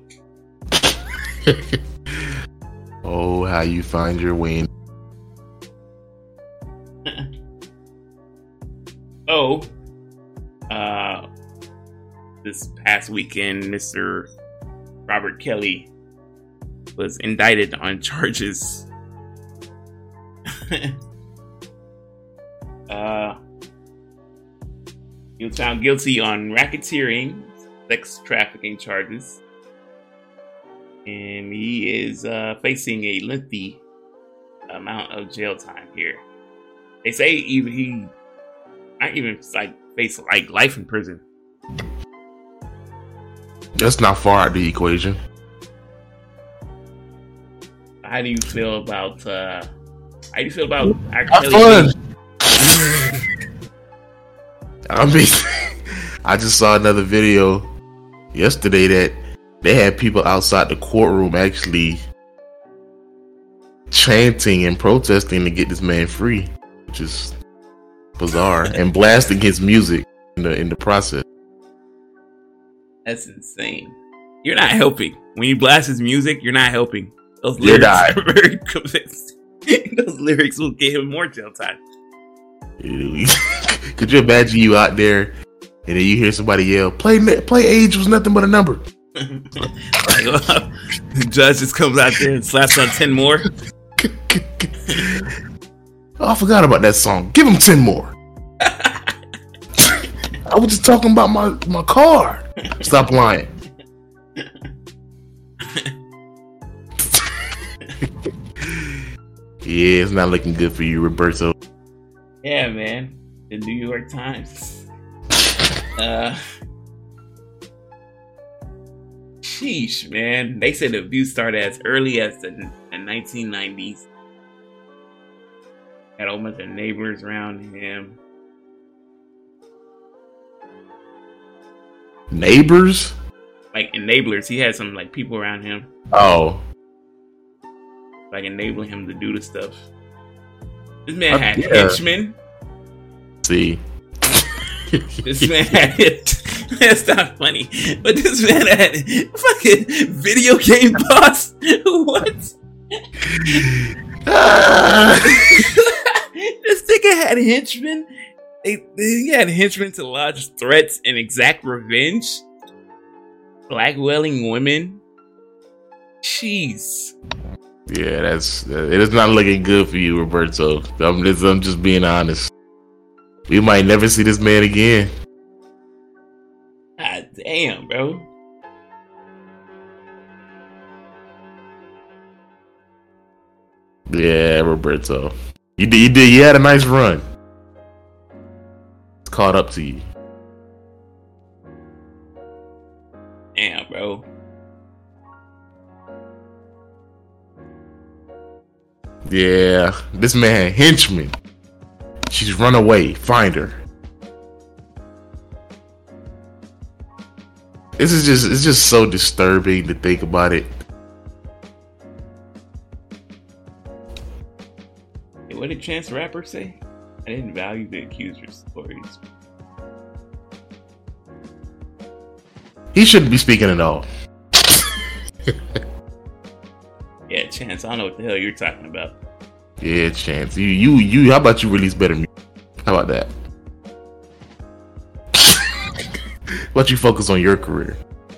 oh, how you find your way? In- Oh, uh, this past weekend, Mr. Robert Kelly was indicted on charges. uh, he was found guilty on racketeering, sex trafficking charges, and he is uh, facing a lengthy amount of jail time here. They say even he might even like face like life in prison. That's not far out the equation. How do you feel about uh how do you feel about R. Have Kelly? fun. I mean, I just saw another video yesterday that they had people outside the courtroom actually chanting and protesting to get this man free, which is bizarre, and blasting his music in the in the process. That's insane. You're not helping. When you blast his music, you're not helping. Those lyrics are very convincing. Those lyrics will get him more jail time. Could you imagine you out there and then you hear somebody yell, "Play play age was nothing but a number." like, the judge just comes out there and slaps on ten more. Oh, I forgot about that song. Give him ten more. I was just talking about my my car. Stop lying. yeah, it's not looking good for you, Roberto. Yeah, man. The New York Times. Uh Sheesh, man. They said the abuse started as early as the, the 1990s. Had a whole bunch of neighbors around him. Neighbors? Like enablers. He had some like people around him, Oh, like enabling him to do the stuff. This man Uh, had yeah. henchmen. see. This man had it. That's not funny. But this man had fucking video game boss. what? Nigga had henchmen. They, he had henchmen to lodge threats and exact revenge. Blackwelling women. Jeez. Yeah, that's it is not looking good for you, Roberto. I'm just I'm just being honest. We might never see this man again. God damn, bro. Yeah, Roberto. You did you did you had a nice run. It's caught up to you. Damn, bro. Yeah, this man henchman. She's run away. Find her. This is just it's just so disturbing to think about it. What did Chance the Rapper say? I didn't value the accuser's stories. He shouldn't be speaking at all. Yeah, Chance, I don't know what the hell you're talking about. Yeah, chance. You you you how about you release better music? How about that? how about you focus on your career?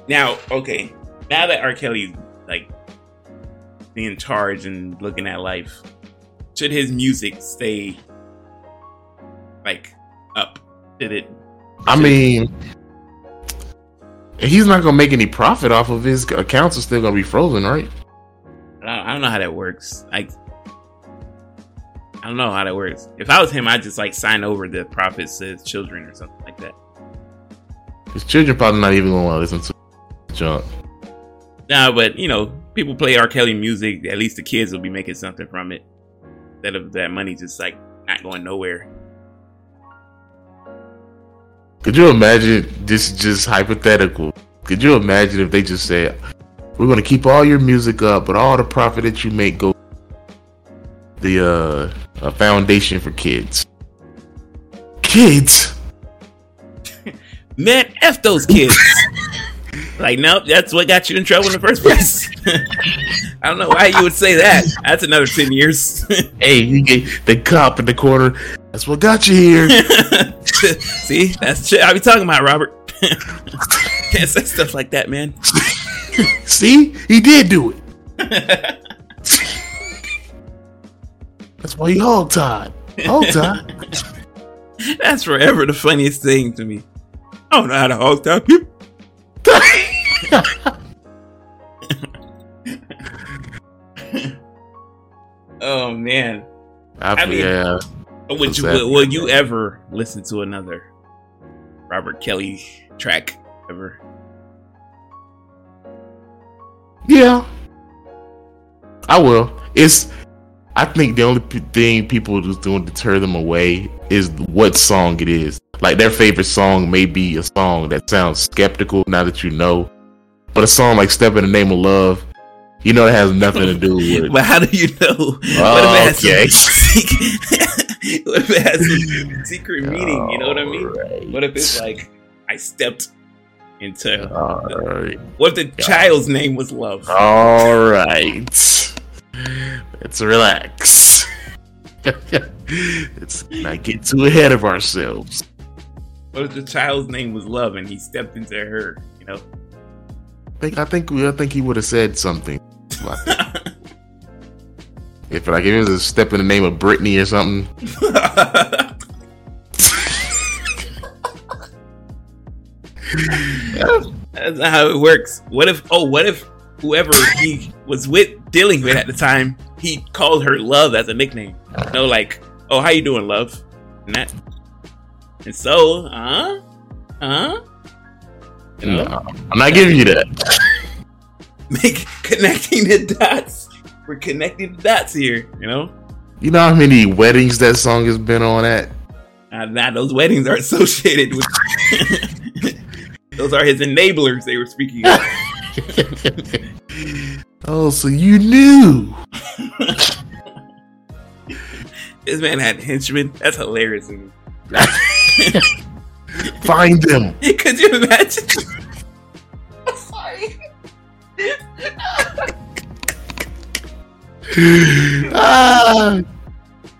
Now, okay, now that R. Kelly's like being charged and looking at life, should his music stay like up? Did it? I mean he's not gonna make any profit off of his accounts are still gonna be frozen, right? I don't, know how that works. Like, I don't know how that works. If I was him, I'd just like sign over the profits to his children or something like that. His children probably not even gonna listen to junk. Nah, but you know, people play R. Kelly music. At least the kids will be making something from it. Instead of that money just like not going nowhere. Could you imagine this is just hypothetical? Could you imagine if they just said, We're gonna keep all your music up, but all the profit that you make go the uh a foundation for kids. Kids? Man, f those kids. like, nope, that's what got you in trouble in the first place. I don't know why you would say that. That's another ten years. Hey, you get the cop in the corner. That's what got you here. See, that's shit I be talking about, Robert. Can't say stuff like that, man. See, he did do it. That's why he hog tied. Hog tied. That's forever the funniest thing to me. Oh, I don't know how to hog tie people. Oh man. I, I mean- yeah. Would you will, will you ever listen to another Robert Kelly track ever? Yeah, I will. It's. I think the only p- thing people just doing to turn them away is what song it is. Like their favorite song may be a song that sounds skeptical now that you know, but a song like "Step in the Name of Love," you know, that has nothing to do with. But how do you know? what if it Okay. has some secret, what if it has secret meaning? You know what I mean? Alright. What if it's like I stepped into? Alright. What if the child's name was Love? All right. Let's relax. Let's not get too ahead of ourselves. What if the child's name was Love and he stepped into her? You know. I think I think I think he would have said something. If like if it was a step in the name of Brittany or something. That's not how it works. What if? Oh, what if whoever he was with, dealing with at the time, he called her Love as a nickname? Know, like, oh, how you doing, Love? And that. And so, huh? Huh? You know, No, I'm not giving you that. make connecting the dots. We're connecting the dots here. You know, You know how many weddings that song has been on at? uh, now those weddings are associated with. those are his enablers. They were speaking. of. oh, so you knew. This man had henchmen. That's hilarious. Find them. Could you imagine? Ah,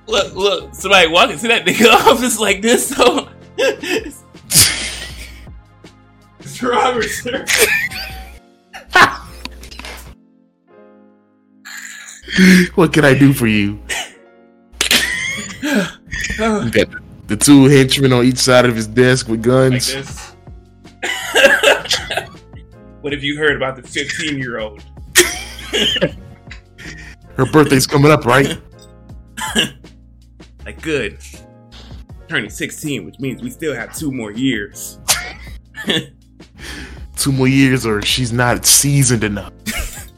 Look, look, somebody walking to that nigga office like this, so. Mr. Robert, sir. what can I do for you? You got the two henchmen on each side of his desk with like guns. this. what have you heard about the 15 year old? Her birthday's coming up, right? Like, good. Turning 16, which means we still have two more years. Two more years, or she's not seasoned enough.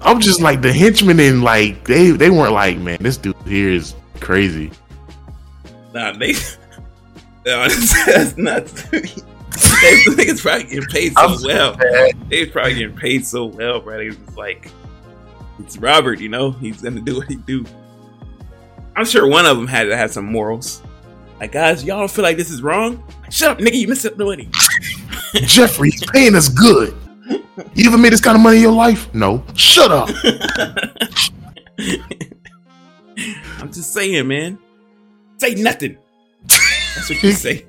I'm just like the henchmen, and like they they weren't like, man, this dude here is crazy. Nah, they. No, that's, that's niggas probably getting paid so I'm well. They probably getting paid so well, bro. They just like, it's Robert, you know, he's gonna do what he do. I'm sure one of them had to have some morals. Like, guys, y'all don't feel like this is wrong? Shut up, nigga, you missed up the money. Jeffrey, he's paying us good. You ever made this kind of money in your life? No. Shut up. I'm just saying, man. Say nothing. That's what you say.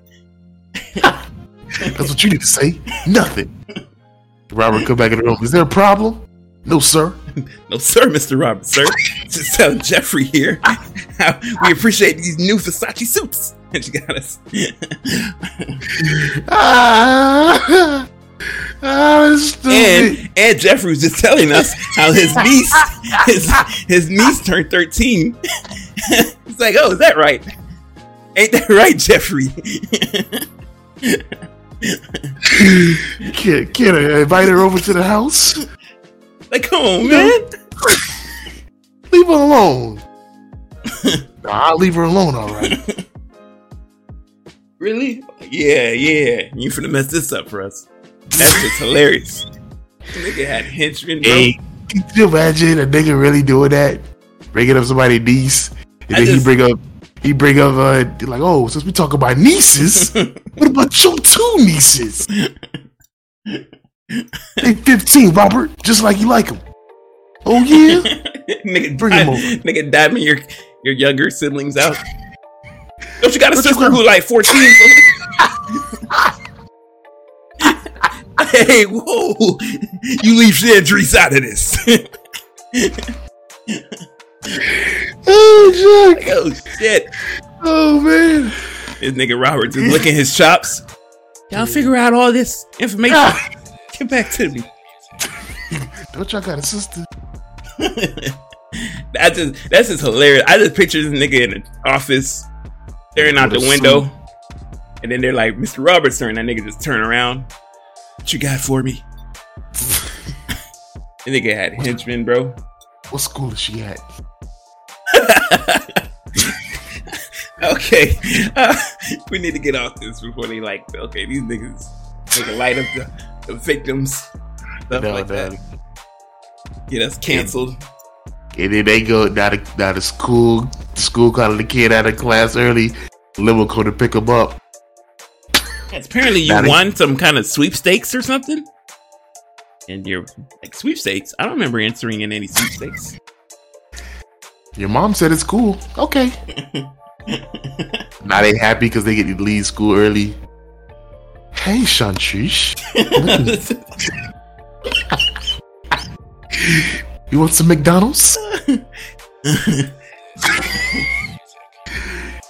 That's what you need to say. Nothing. Robert, come back in the room. Is there a problem? No, sir. No, sir, Mr. Robert, sir. Just tell Jeffrey here how we appreciate these new Versace suits. And she got us. Ah, ah and and Jeffrey was just telling us how his niece his his niece turned 13. it's like, oh, is that right? Ain't that right, Jeffrey? Can, can I invite her over to the house? like, come on, man. Leave her alone. Nah, I'll leave her alone, all right. Really? Yeah, yeah. You finna mess this up for us. That's just hilarious. Nigga had henchmen, bro. Hey, can you imagine a nigga really doing that? Bringing up somebody's niece, and I then he just- bring up, he bring up, uh, like, oh, since we talk about nieces, what about your two nieces? they 15, Robert, just like you like them. Oh yeah, nigga, Bring them over. nigga, diving your your younger siblings out. Don't you got a sister who like fourteen? Hey, whoa! You leave Chandrice out of this. Oh, Jack. oh shit! Oh, man. This nigga Roberts is licking his chops. Y'all figure out all this information. Ah, Get back to me. don't y'all got a sister? that just that's just hilarious. I just picture this nigga in the office staring out the window, and then they're like, "Mr. Robert's and That nigga just turn around. What you got for me? The nigga had henchmen, bro. What school is she at? okay, uh, we need to get off this before they like. Okay, these niggas make a light up the, the victims, stuff No, like no. that. Get us canceled. And then they go down to, down to school. The school calling the kid out of class early. Limo come to pick him up. Apparently, you Now they- won some kind of sweepstakes or something. And you're like sweepstakes. I don't remember answering in any sweepstakes. Your mom said it's cool. Okay. now they happy because they get to leave school early. Hey, Shantrish. You want some McDonald's?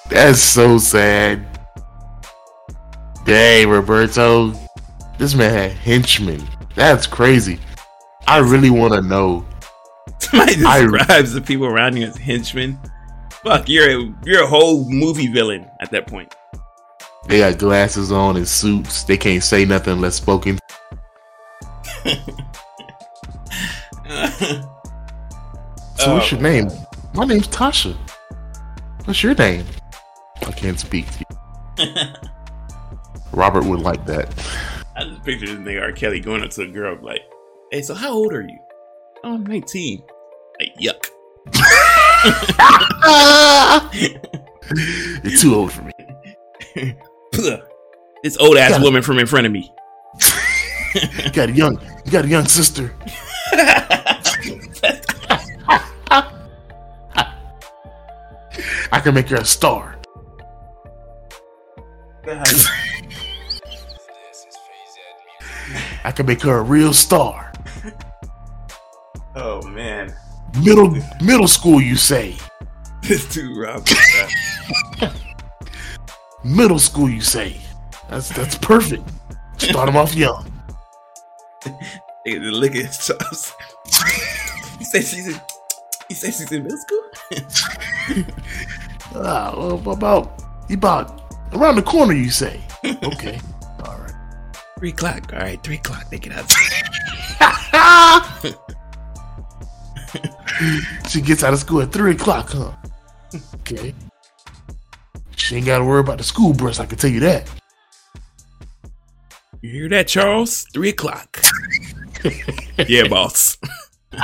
That's so sad. Dang, Roberto. This man had henchmen. That's crazy. I really want to know. Somebody I- describes the people around you as henchmen. Fuck, you're a you're a whole movie villain at that point. They got glasses on and suits. They can't say nothing unless spoken. So what's oh. your name? My name's Tasha. What's your name? I can't speak to you. Robert would like that. I just picture this nigga R. Kelly going up to a girl like, "Hey, so how old are you?" Oh, I'm 19. Like, yuck. You're too old for me. Puh. This old ass Gotta- woman from in front of me. You got a young, you got a young sister. I can make her a star. I can make her a real star. oh man, Middle middle school, you say? this dude Rob. Middle school, you say? That's that's perfect. Start them off young. Just licking his chops. you say she's in. He say she's in middle school? Ah, well, about about around the corner, you say? Okay, all right. Three o'clock. All right, three o'clock. They get out. she gets out of school at three o'clock, huh? Okay. She ain't got to worry about the school bus. I can tell you that. You hear that, Charles? Three o'clock. yeah, boss.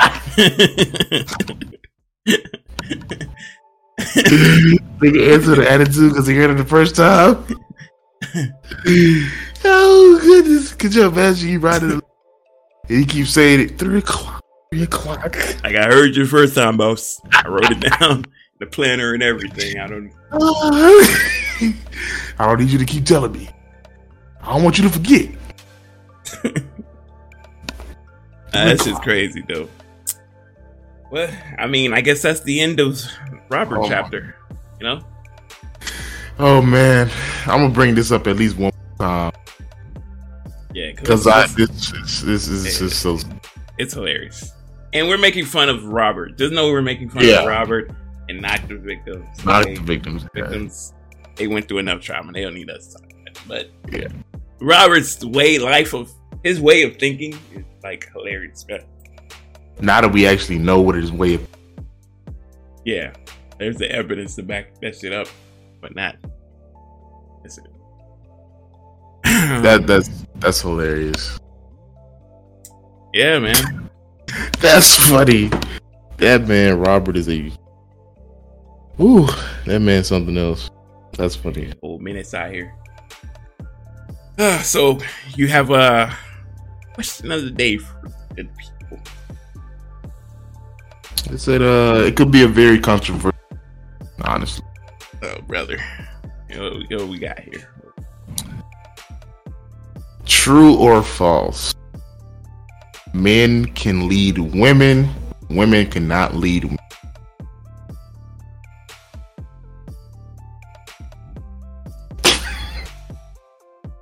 Nigga answer the attitude because he heard it the first time. oh goodness! Could you imagine you riding? And he keeps saying it three o'clock. Three o'clock. like I heard you first time, boss. I wrote it down, the planner and everything. I don't. I don't need you to keep telling me. I don't want you to forget. That's just crazy, though. Well, I mean, I guess that's the end of Robert Oh chapter. You know, Oh man, I'm gonna bring this up at least one time yeah, because I this this is just so it's hilarious, and we're making fun of Robert. Just know we're making fun Yeah. of Robert and not the victims. not They- the victims. victims they went through enough trauma. They don't need us to talk about it. But Yeah. Robert's way life of his way of thinking is like hilarious. man. Now that we actually know what his way of Yeah, there's the evidence to back that shit up, but not. That's it. that that's that's hilarious. yeah, man. That's funny. That man Robert is a Ooh, that man's something else. That's funny. Old minutes out here. Uh, so you have a question of the day for good people. It said uh it could be a very controversial honestly. Oh, brother. Yo, yo, we got here. True or false? Men can lead women, women cannot lead men.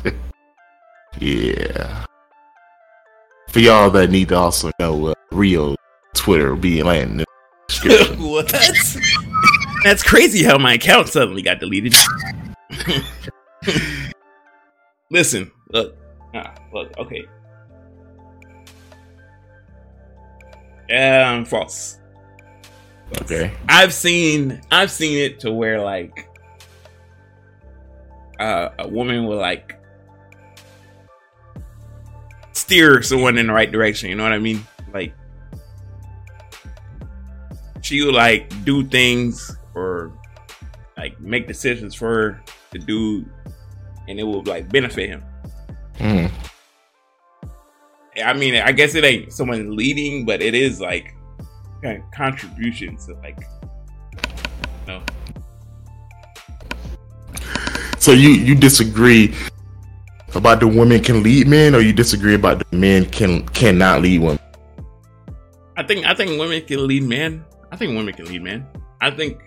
yeah. For y'all that need to also know, uh, Rio Twitter will be in the description. what? That's crazy how my account suddenly got deleted. Listen, look, ah, look, okay. Um, false. Okay. I've seen, I've seen it to where like, uh, a woman will like steer someone in the right direction. You know what I mean? Like, she will like do things or like make decisions for the dude, and it will like benefit him. Mm. I mean, I guess it ain't someone leading, but it is like kind of contribution to like, you know. So you you disagree about the women can lead men, or you disagree about the men can cannot lead women? I think I think women can lead men. I think women can lead men. I think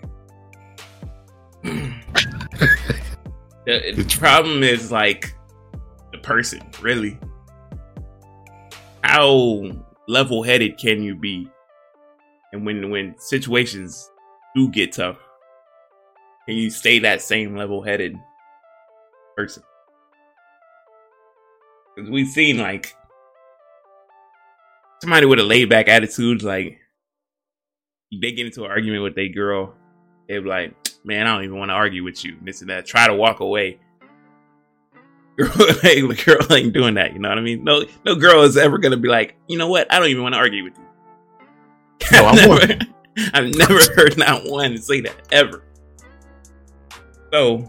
the, the problem is like the person, really. How level headed can you be? And when when situations do get tough, can you stay that same level headed person? Because we've seen like somebody with a laid back attitude, like they get into an argument with their girl, they're like, man, I don't even want to argue with you. This and that. Try to walk away. Girl, like, girl ain't doing that. You know what I mean? No, no girl is ever gonna be like, you know what? I don't even want to argue with you. No, I've, I'm never, I've never heard not one say that ever. So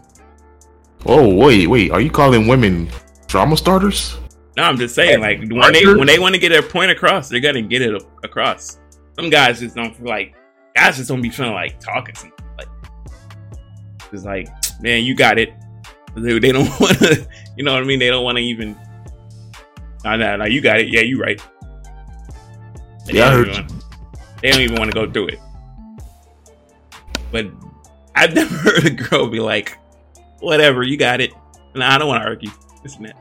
Oh wait, wait, are you calling women drama starters? no, I'm just saying, like when they when they want to get their point across, they're gonna get it across. Some guys just don't feel like guys just don't be feeling like talking. Something like it's like, man, you got it. They, they don't want to, you know what I mean? They don't want to even. No, no, no, you got it. Yeah, you right. They Yeah, I don't heard even want- They don't even want to go through it. But I've never heard a girl be like, "Whatever, you got it." No, I don't want to argue. This and that.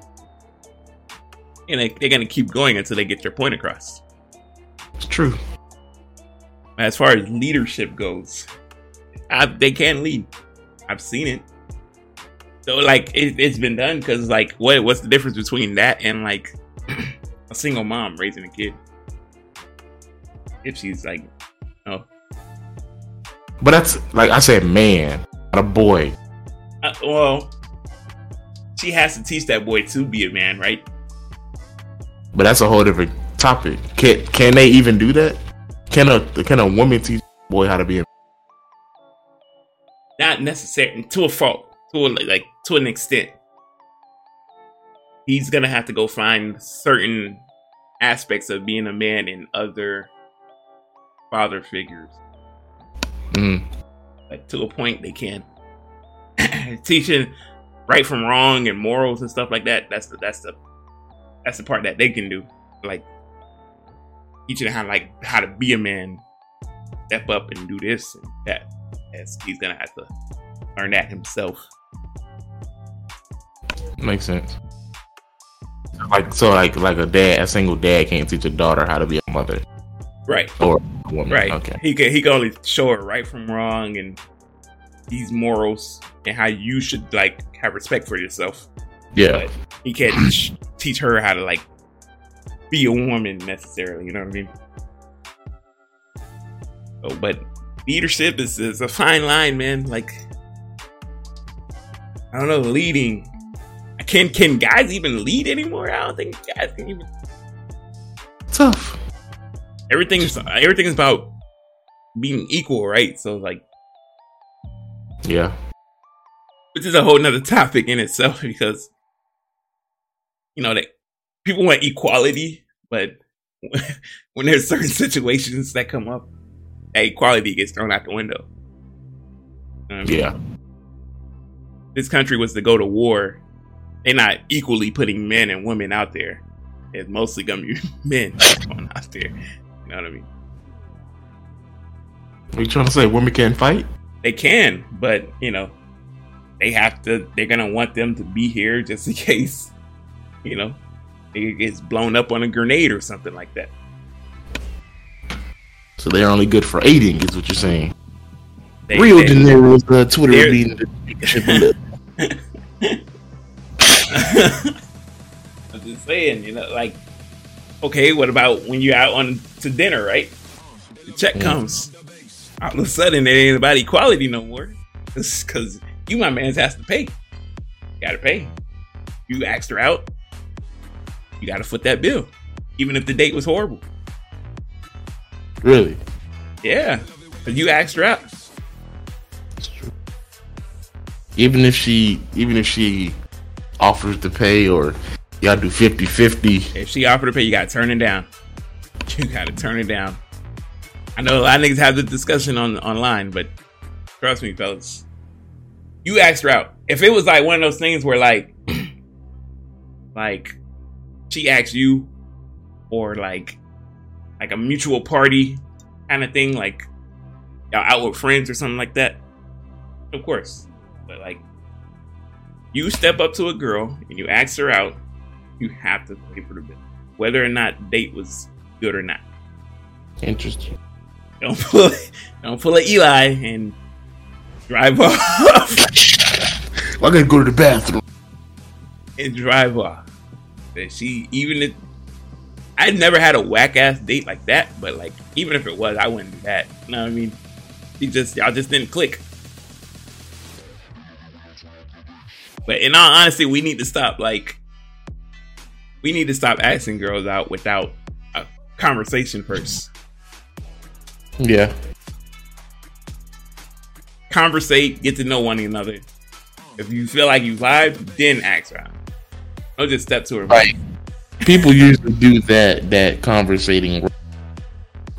And they, they're gonna keep going until they get their point across. It's true. As far as leadership goes, I, they can't lead. I've seen it. So like it, it's been done because like what what's the difference between that and like a single mom raising a kid? If she's like, oh, But that's like I said, man, not a boy. uh, well, she has to teach that boy to be a man, right? But that's a whole different topic. Can can they even do that? Can a can a woman teach a boy how to be a Not necessarily to a fault, to a, like to an extent. He's gonna have to go find certain aspects of being a man in other father figures. Mm, Like to a point, they can teaching right from wrong and morals and stuff like that. That's the that's the that's the part that they can do. Like teaching how like how to be a man, step up and do this and that. As he's gonna have to learn that himself. Makes sense. Like so, like like a dad, a single dad can't teach a daughter how to be a mother Right. or a woman. Right. Okay. He can he can only show her right from wrong and these morals and how you should like have respect for yourself. Yeah. But he can't teach her how to like be a woman necessarily. You know what I mean? So, but leadership is, is a fine line, man. Like I don't know, leading. Can can guys even lead anymore? I don't think guys can even. Tough. Everything's everything's about being equal, right? So like, Yeah. which is a whole nother topic in itself because you know that people want equality, but when there's certain situations that come up, that equality gets thrown out the window. You know I mean? Yeah. This country was to go to war. They're not equally putting men and women out there. it's mostly gonna be men going out there. You know what I mean? What are you trying to say? Women can't fight? They can, but you know, they have to. They're gonna want them to be here just in case, you know, it gets blown up on a grenade or something like that. So they're only good for aiding, is what you're saying. They, Rio they- De Niro was uh, Twitter being the I'm just saying, you know, like, okay, what about when you're out on to dinner, right? The check Mm. comes. All of a sudden, it ain't about equality no more. Because you, my man's, has to pay. You gotta pay. You asked her out. You gotta foot that bill, even if the date was horrible. really. Yeah, you asked her out. It's true. Even if she, even if she offers to pay, or y'all do 50-50, If she offered to pay, you gotta turn it down. You gotta turn it down. I know a lot of niggas have the discussion on online, but trust me, fellas. You asked her out. If it was like one of those things where like like she asked you or like like a mutual party kind of thing, like y'all out with friends or something like that. Of course. But like you step up to a girl and you ask her out, you have to pay for the bill. Whether or not date was good or not. interesting. Don't pull don't pull a Eli and drive off Well, I gotta go to the bathroom. and drive off. That she even if I'd never had a whack ass date like that, but like even if it was, I wouldn't do that. You know what I mean? He just y'all just didn't click. But in all honesty, we need to stop like we need to stop asking girls out without a conversation first. Yeah. conversate, get to know one another. If you feel like you vibe, then ask her out. Don't just step to her. Right. People usually do that that conversating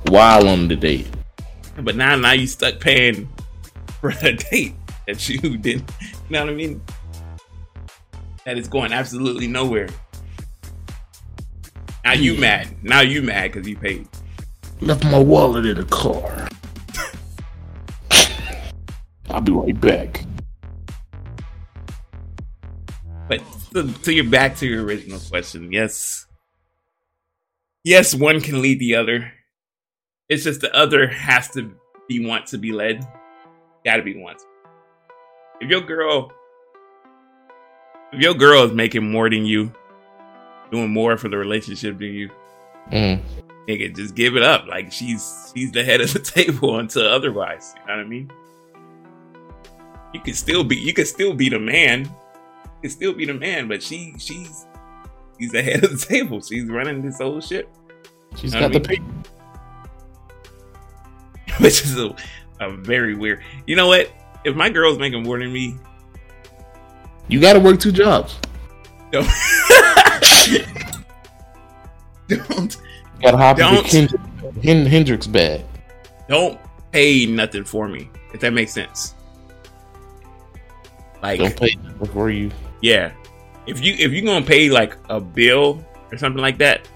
while on the date. But now, now you stuck paying for a date that you didn't. You know what I mean? That is going absolutely nowhere. Now you mad. Now you mad because you paid. Left my wallet in the car. I'll be right back. But so you're back to your original question, yes, yes, one can lead the other. It's just the other has to be want to be led. Got to be want. If your girl, if your girl is making more than you, doing more for the relationship than you, Mm. nigga, just give it up. Like she's she's the head of the table until otherwise. You know what I mean? You can still be you can still be the man. You can still be the man, but she she's she's the head of the table. She's running this whole shit. She's I got the pay. Which is a, a very weird. You know what? If my girl's making more than me, You got to work two jobs. don't don't got to hop Don't. into Kendrick, Hen- Hendrix bag. don't pay nothing for me. If that makes sense. Like Don't pay before you. Yeah. If you if you're gonna pay like a bill or something like that,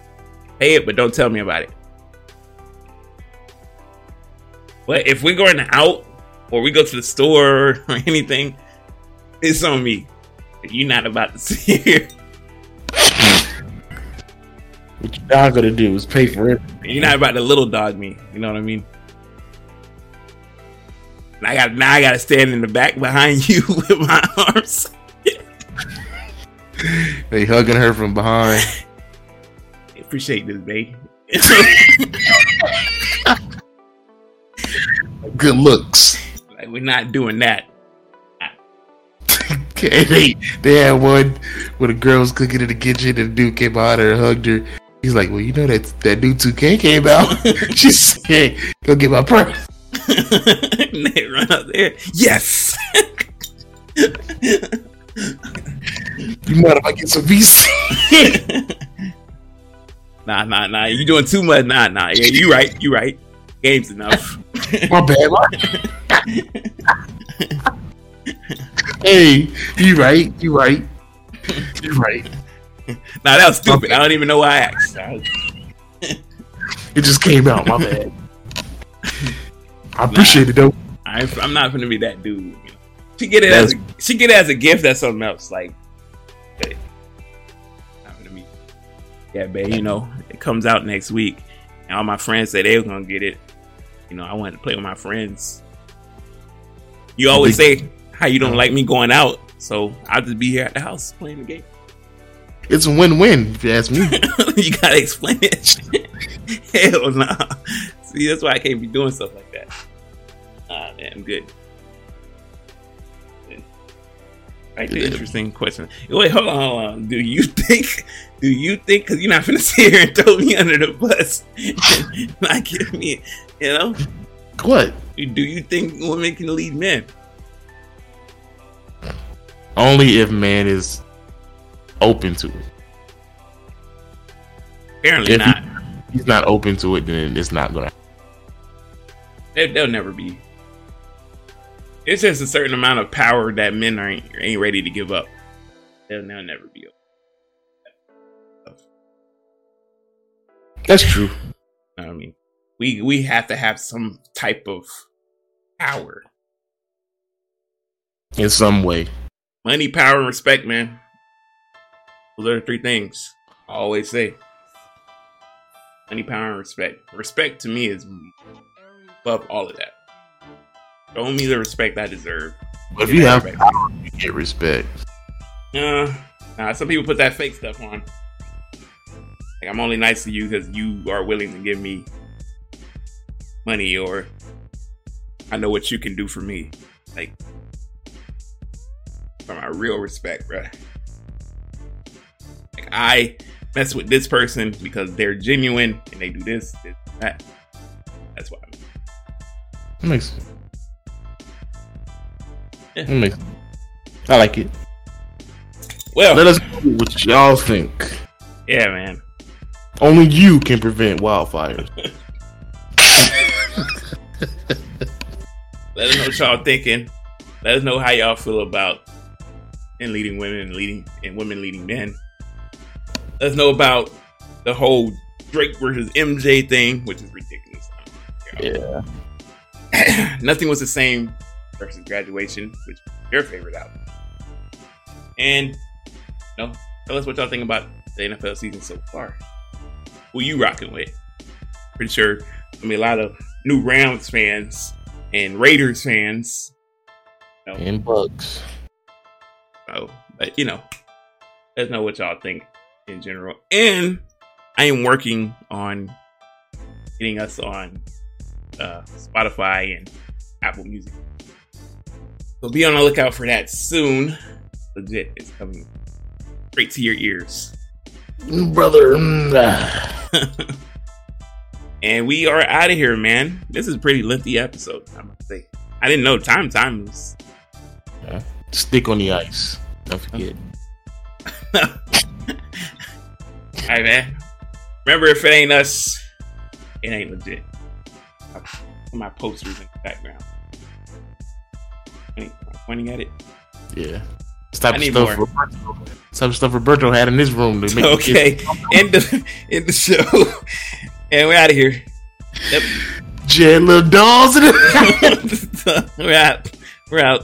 pay it, but don't tell me about it. But if we're going out or we go to the store or anything, it's on me. You're not about to see it. What you're not gonna do is pay for it. You're not about to little dog me. You know what I mean? And I got now I gotta stand in the back behind you with my arms. They hugging her from behind. Appreciate this, babe. Good looks. like we're not doing that. Okay, they they had one where the girl was cooking in the kitchen and the dude came out and hugged her. He's like, "Well, you know that that new 2K came out." she said, "Go get my purse." and they run up there. Yes. You mind if I get some VC? nah, nah, nah. You doing too much. Nah, nah. Yeah, you right. You right. Game's enough. my bad. My... hey, you right. You right. You right. nah, that was stupid. I don't even know why I asked. It just came out. My bad. I appreciate it though. I, I'm not gonna be that dude. She get it as a, she get it as a gift. That's something else. Like, but not gonna be. Yeah, babe. You know, it comes out next week, and all my friends said they were gonna get it. You know, I wanted to play with my friends. You always say how you don't like me going out, so I'll just be here at the house playing the game. It's a win-win if you ask me. you gotta explain it. Hell nah. See, that's why I can't be doing stuff like that. Nah, man, I'm good. Right, the interesting question. Wait, hold on, hold on. Do you think? Do you think? Because you're not gonna sit here and throw me under the bus, and not give me, you know? what? Do you think women can lead men? Only if man is open to it. Apparently If not. He's not open to it, then it's not gonna. They, they'll never be. It's just a certain amount of power that men ain't ain't ready to give up. They'll, they'll never be. That's true. I mean, we we have to have some type of power, In some way. Money, power, and respect, man. Those are the three things I always say. Money, power, and respect. Respect to me is above all of that. Show me the respect I deserve. But if you have respect. power, you get respect. Uh, nah, some people put that fake stuff on. Like I'm only nice to you because you are willing to give me money, or I know what you can do for me. Like for my real respect, bro. Like I mess with this person because they're genuine and they do this, this that. That's why. I'm That makes. Yeah. That makes I like it. Well, Let us know what y'all think. yeah, man. Only you can prevent wildfires. Let us know what y'all thinking. Let us know how y'all feel about in leading women and leading and women leading men. Let us know about the whole Drake versus MJ thing, which is ridiculous. Yeah. Nothing was the same versus graduation, which is your favorite album. And you know, tell us what y'all think about the NFL season so far. Who you rocking with? Pretty sure I mean a lot of new Rams fans and Raiders fans. You know, And bugs. So, but you know, let us know what y'all think in general. And I am working on getting us on uh, Spotify and Apple Music. So be on the lookout for that soon. Legit, it's coming straight to your ears. Brother. mm, and we are out of here, man. This is a pretty lengthy episode. I must say. I didn't know time. Time was Stick on the ice. Don't forget. All right, man. Remember, if it ain't us, it ain't legit. My posters in the background. Pointing- Pointing at it. Yeah. I stuff. Roberto, of stuff Roberto had in his room to make the Okay, end the end the show, and we're out of here. Yep, Jet little dolls we're out. We're out.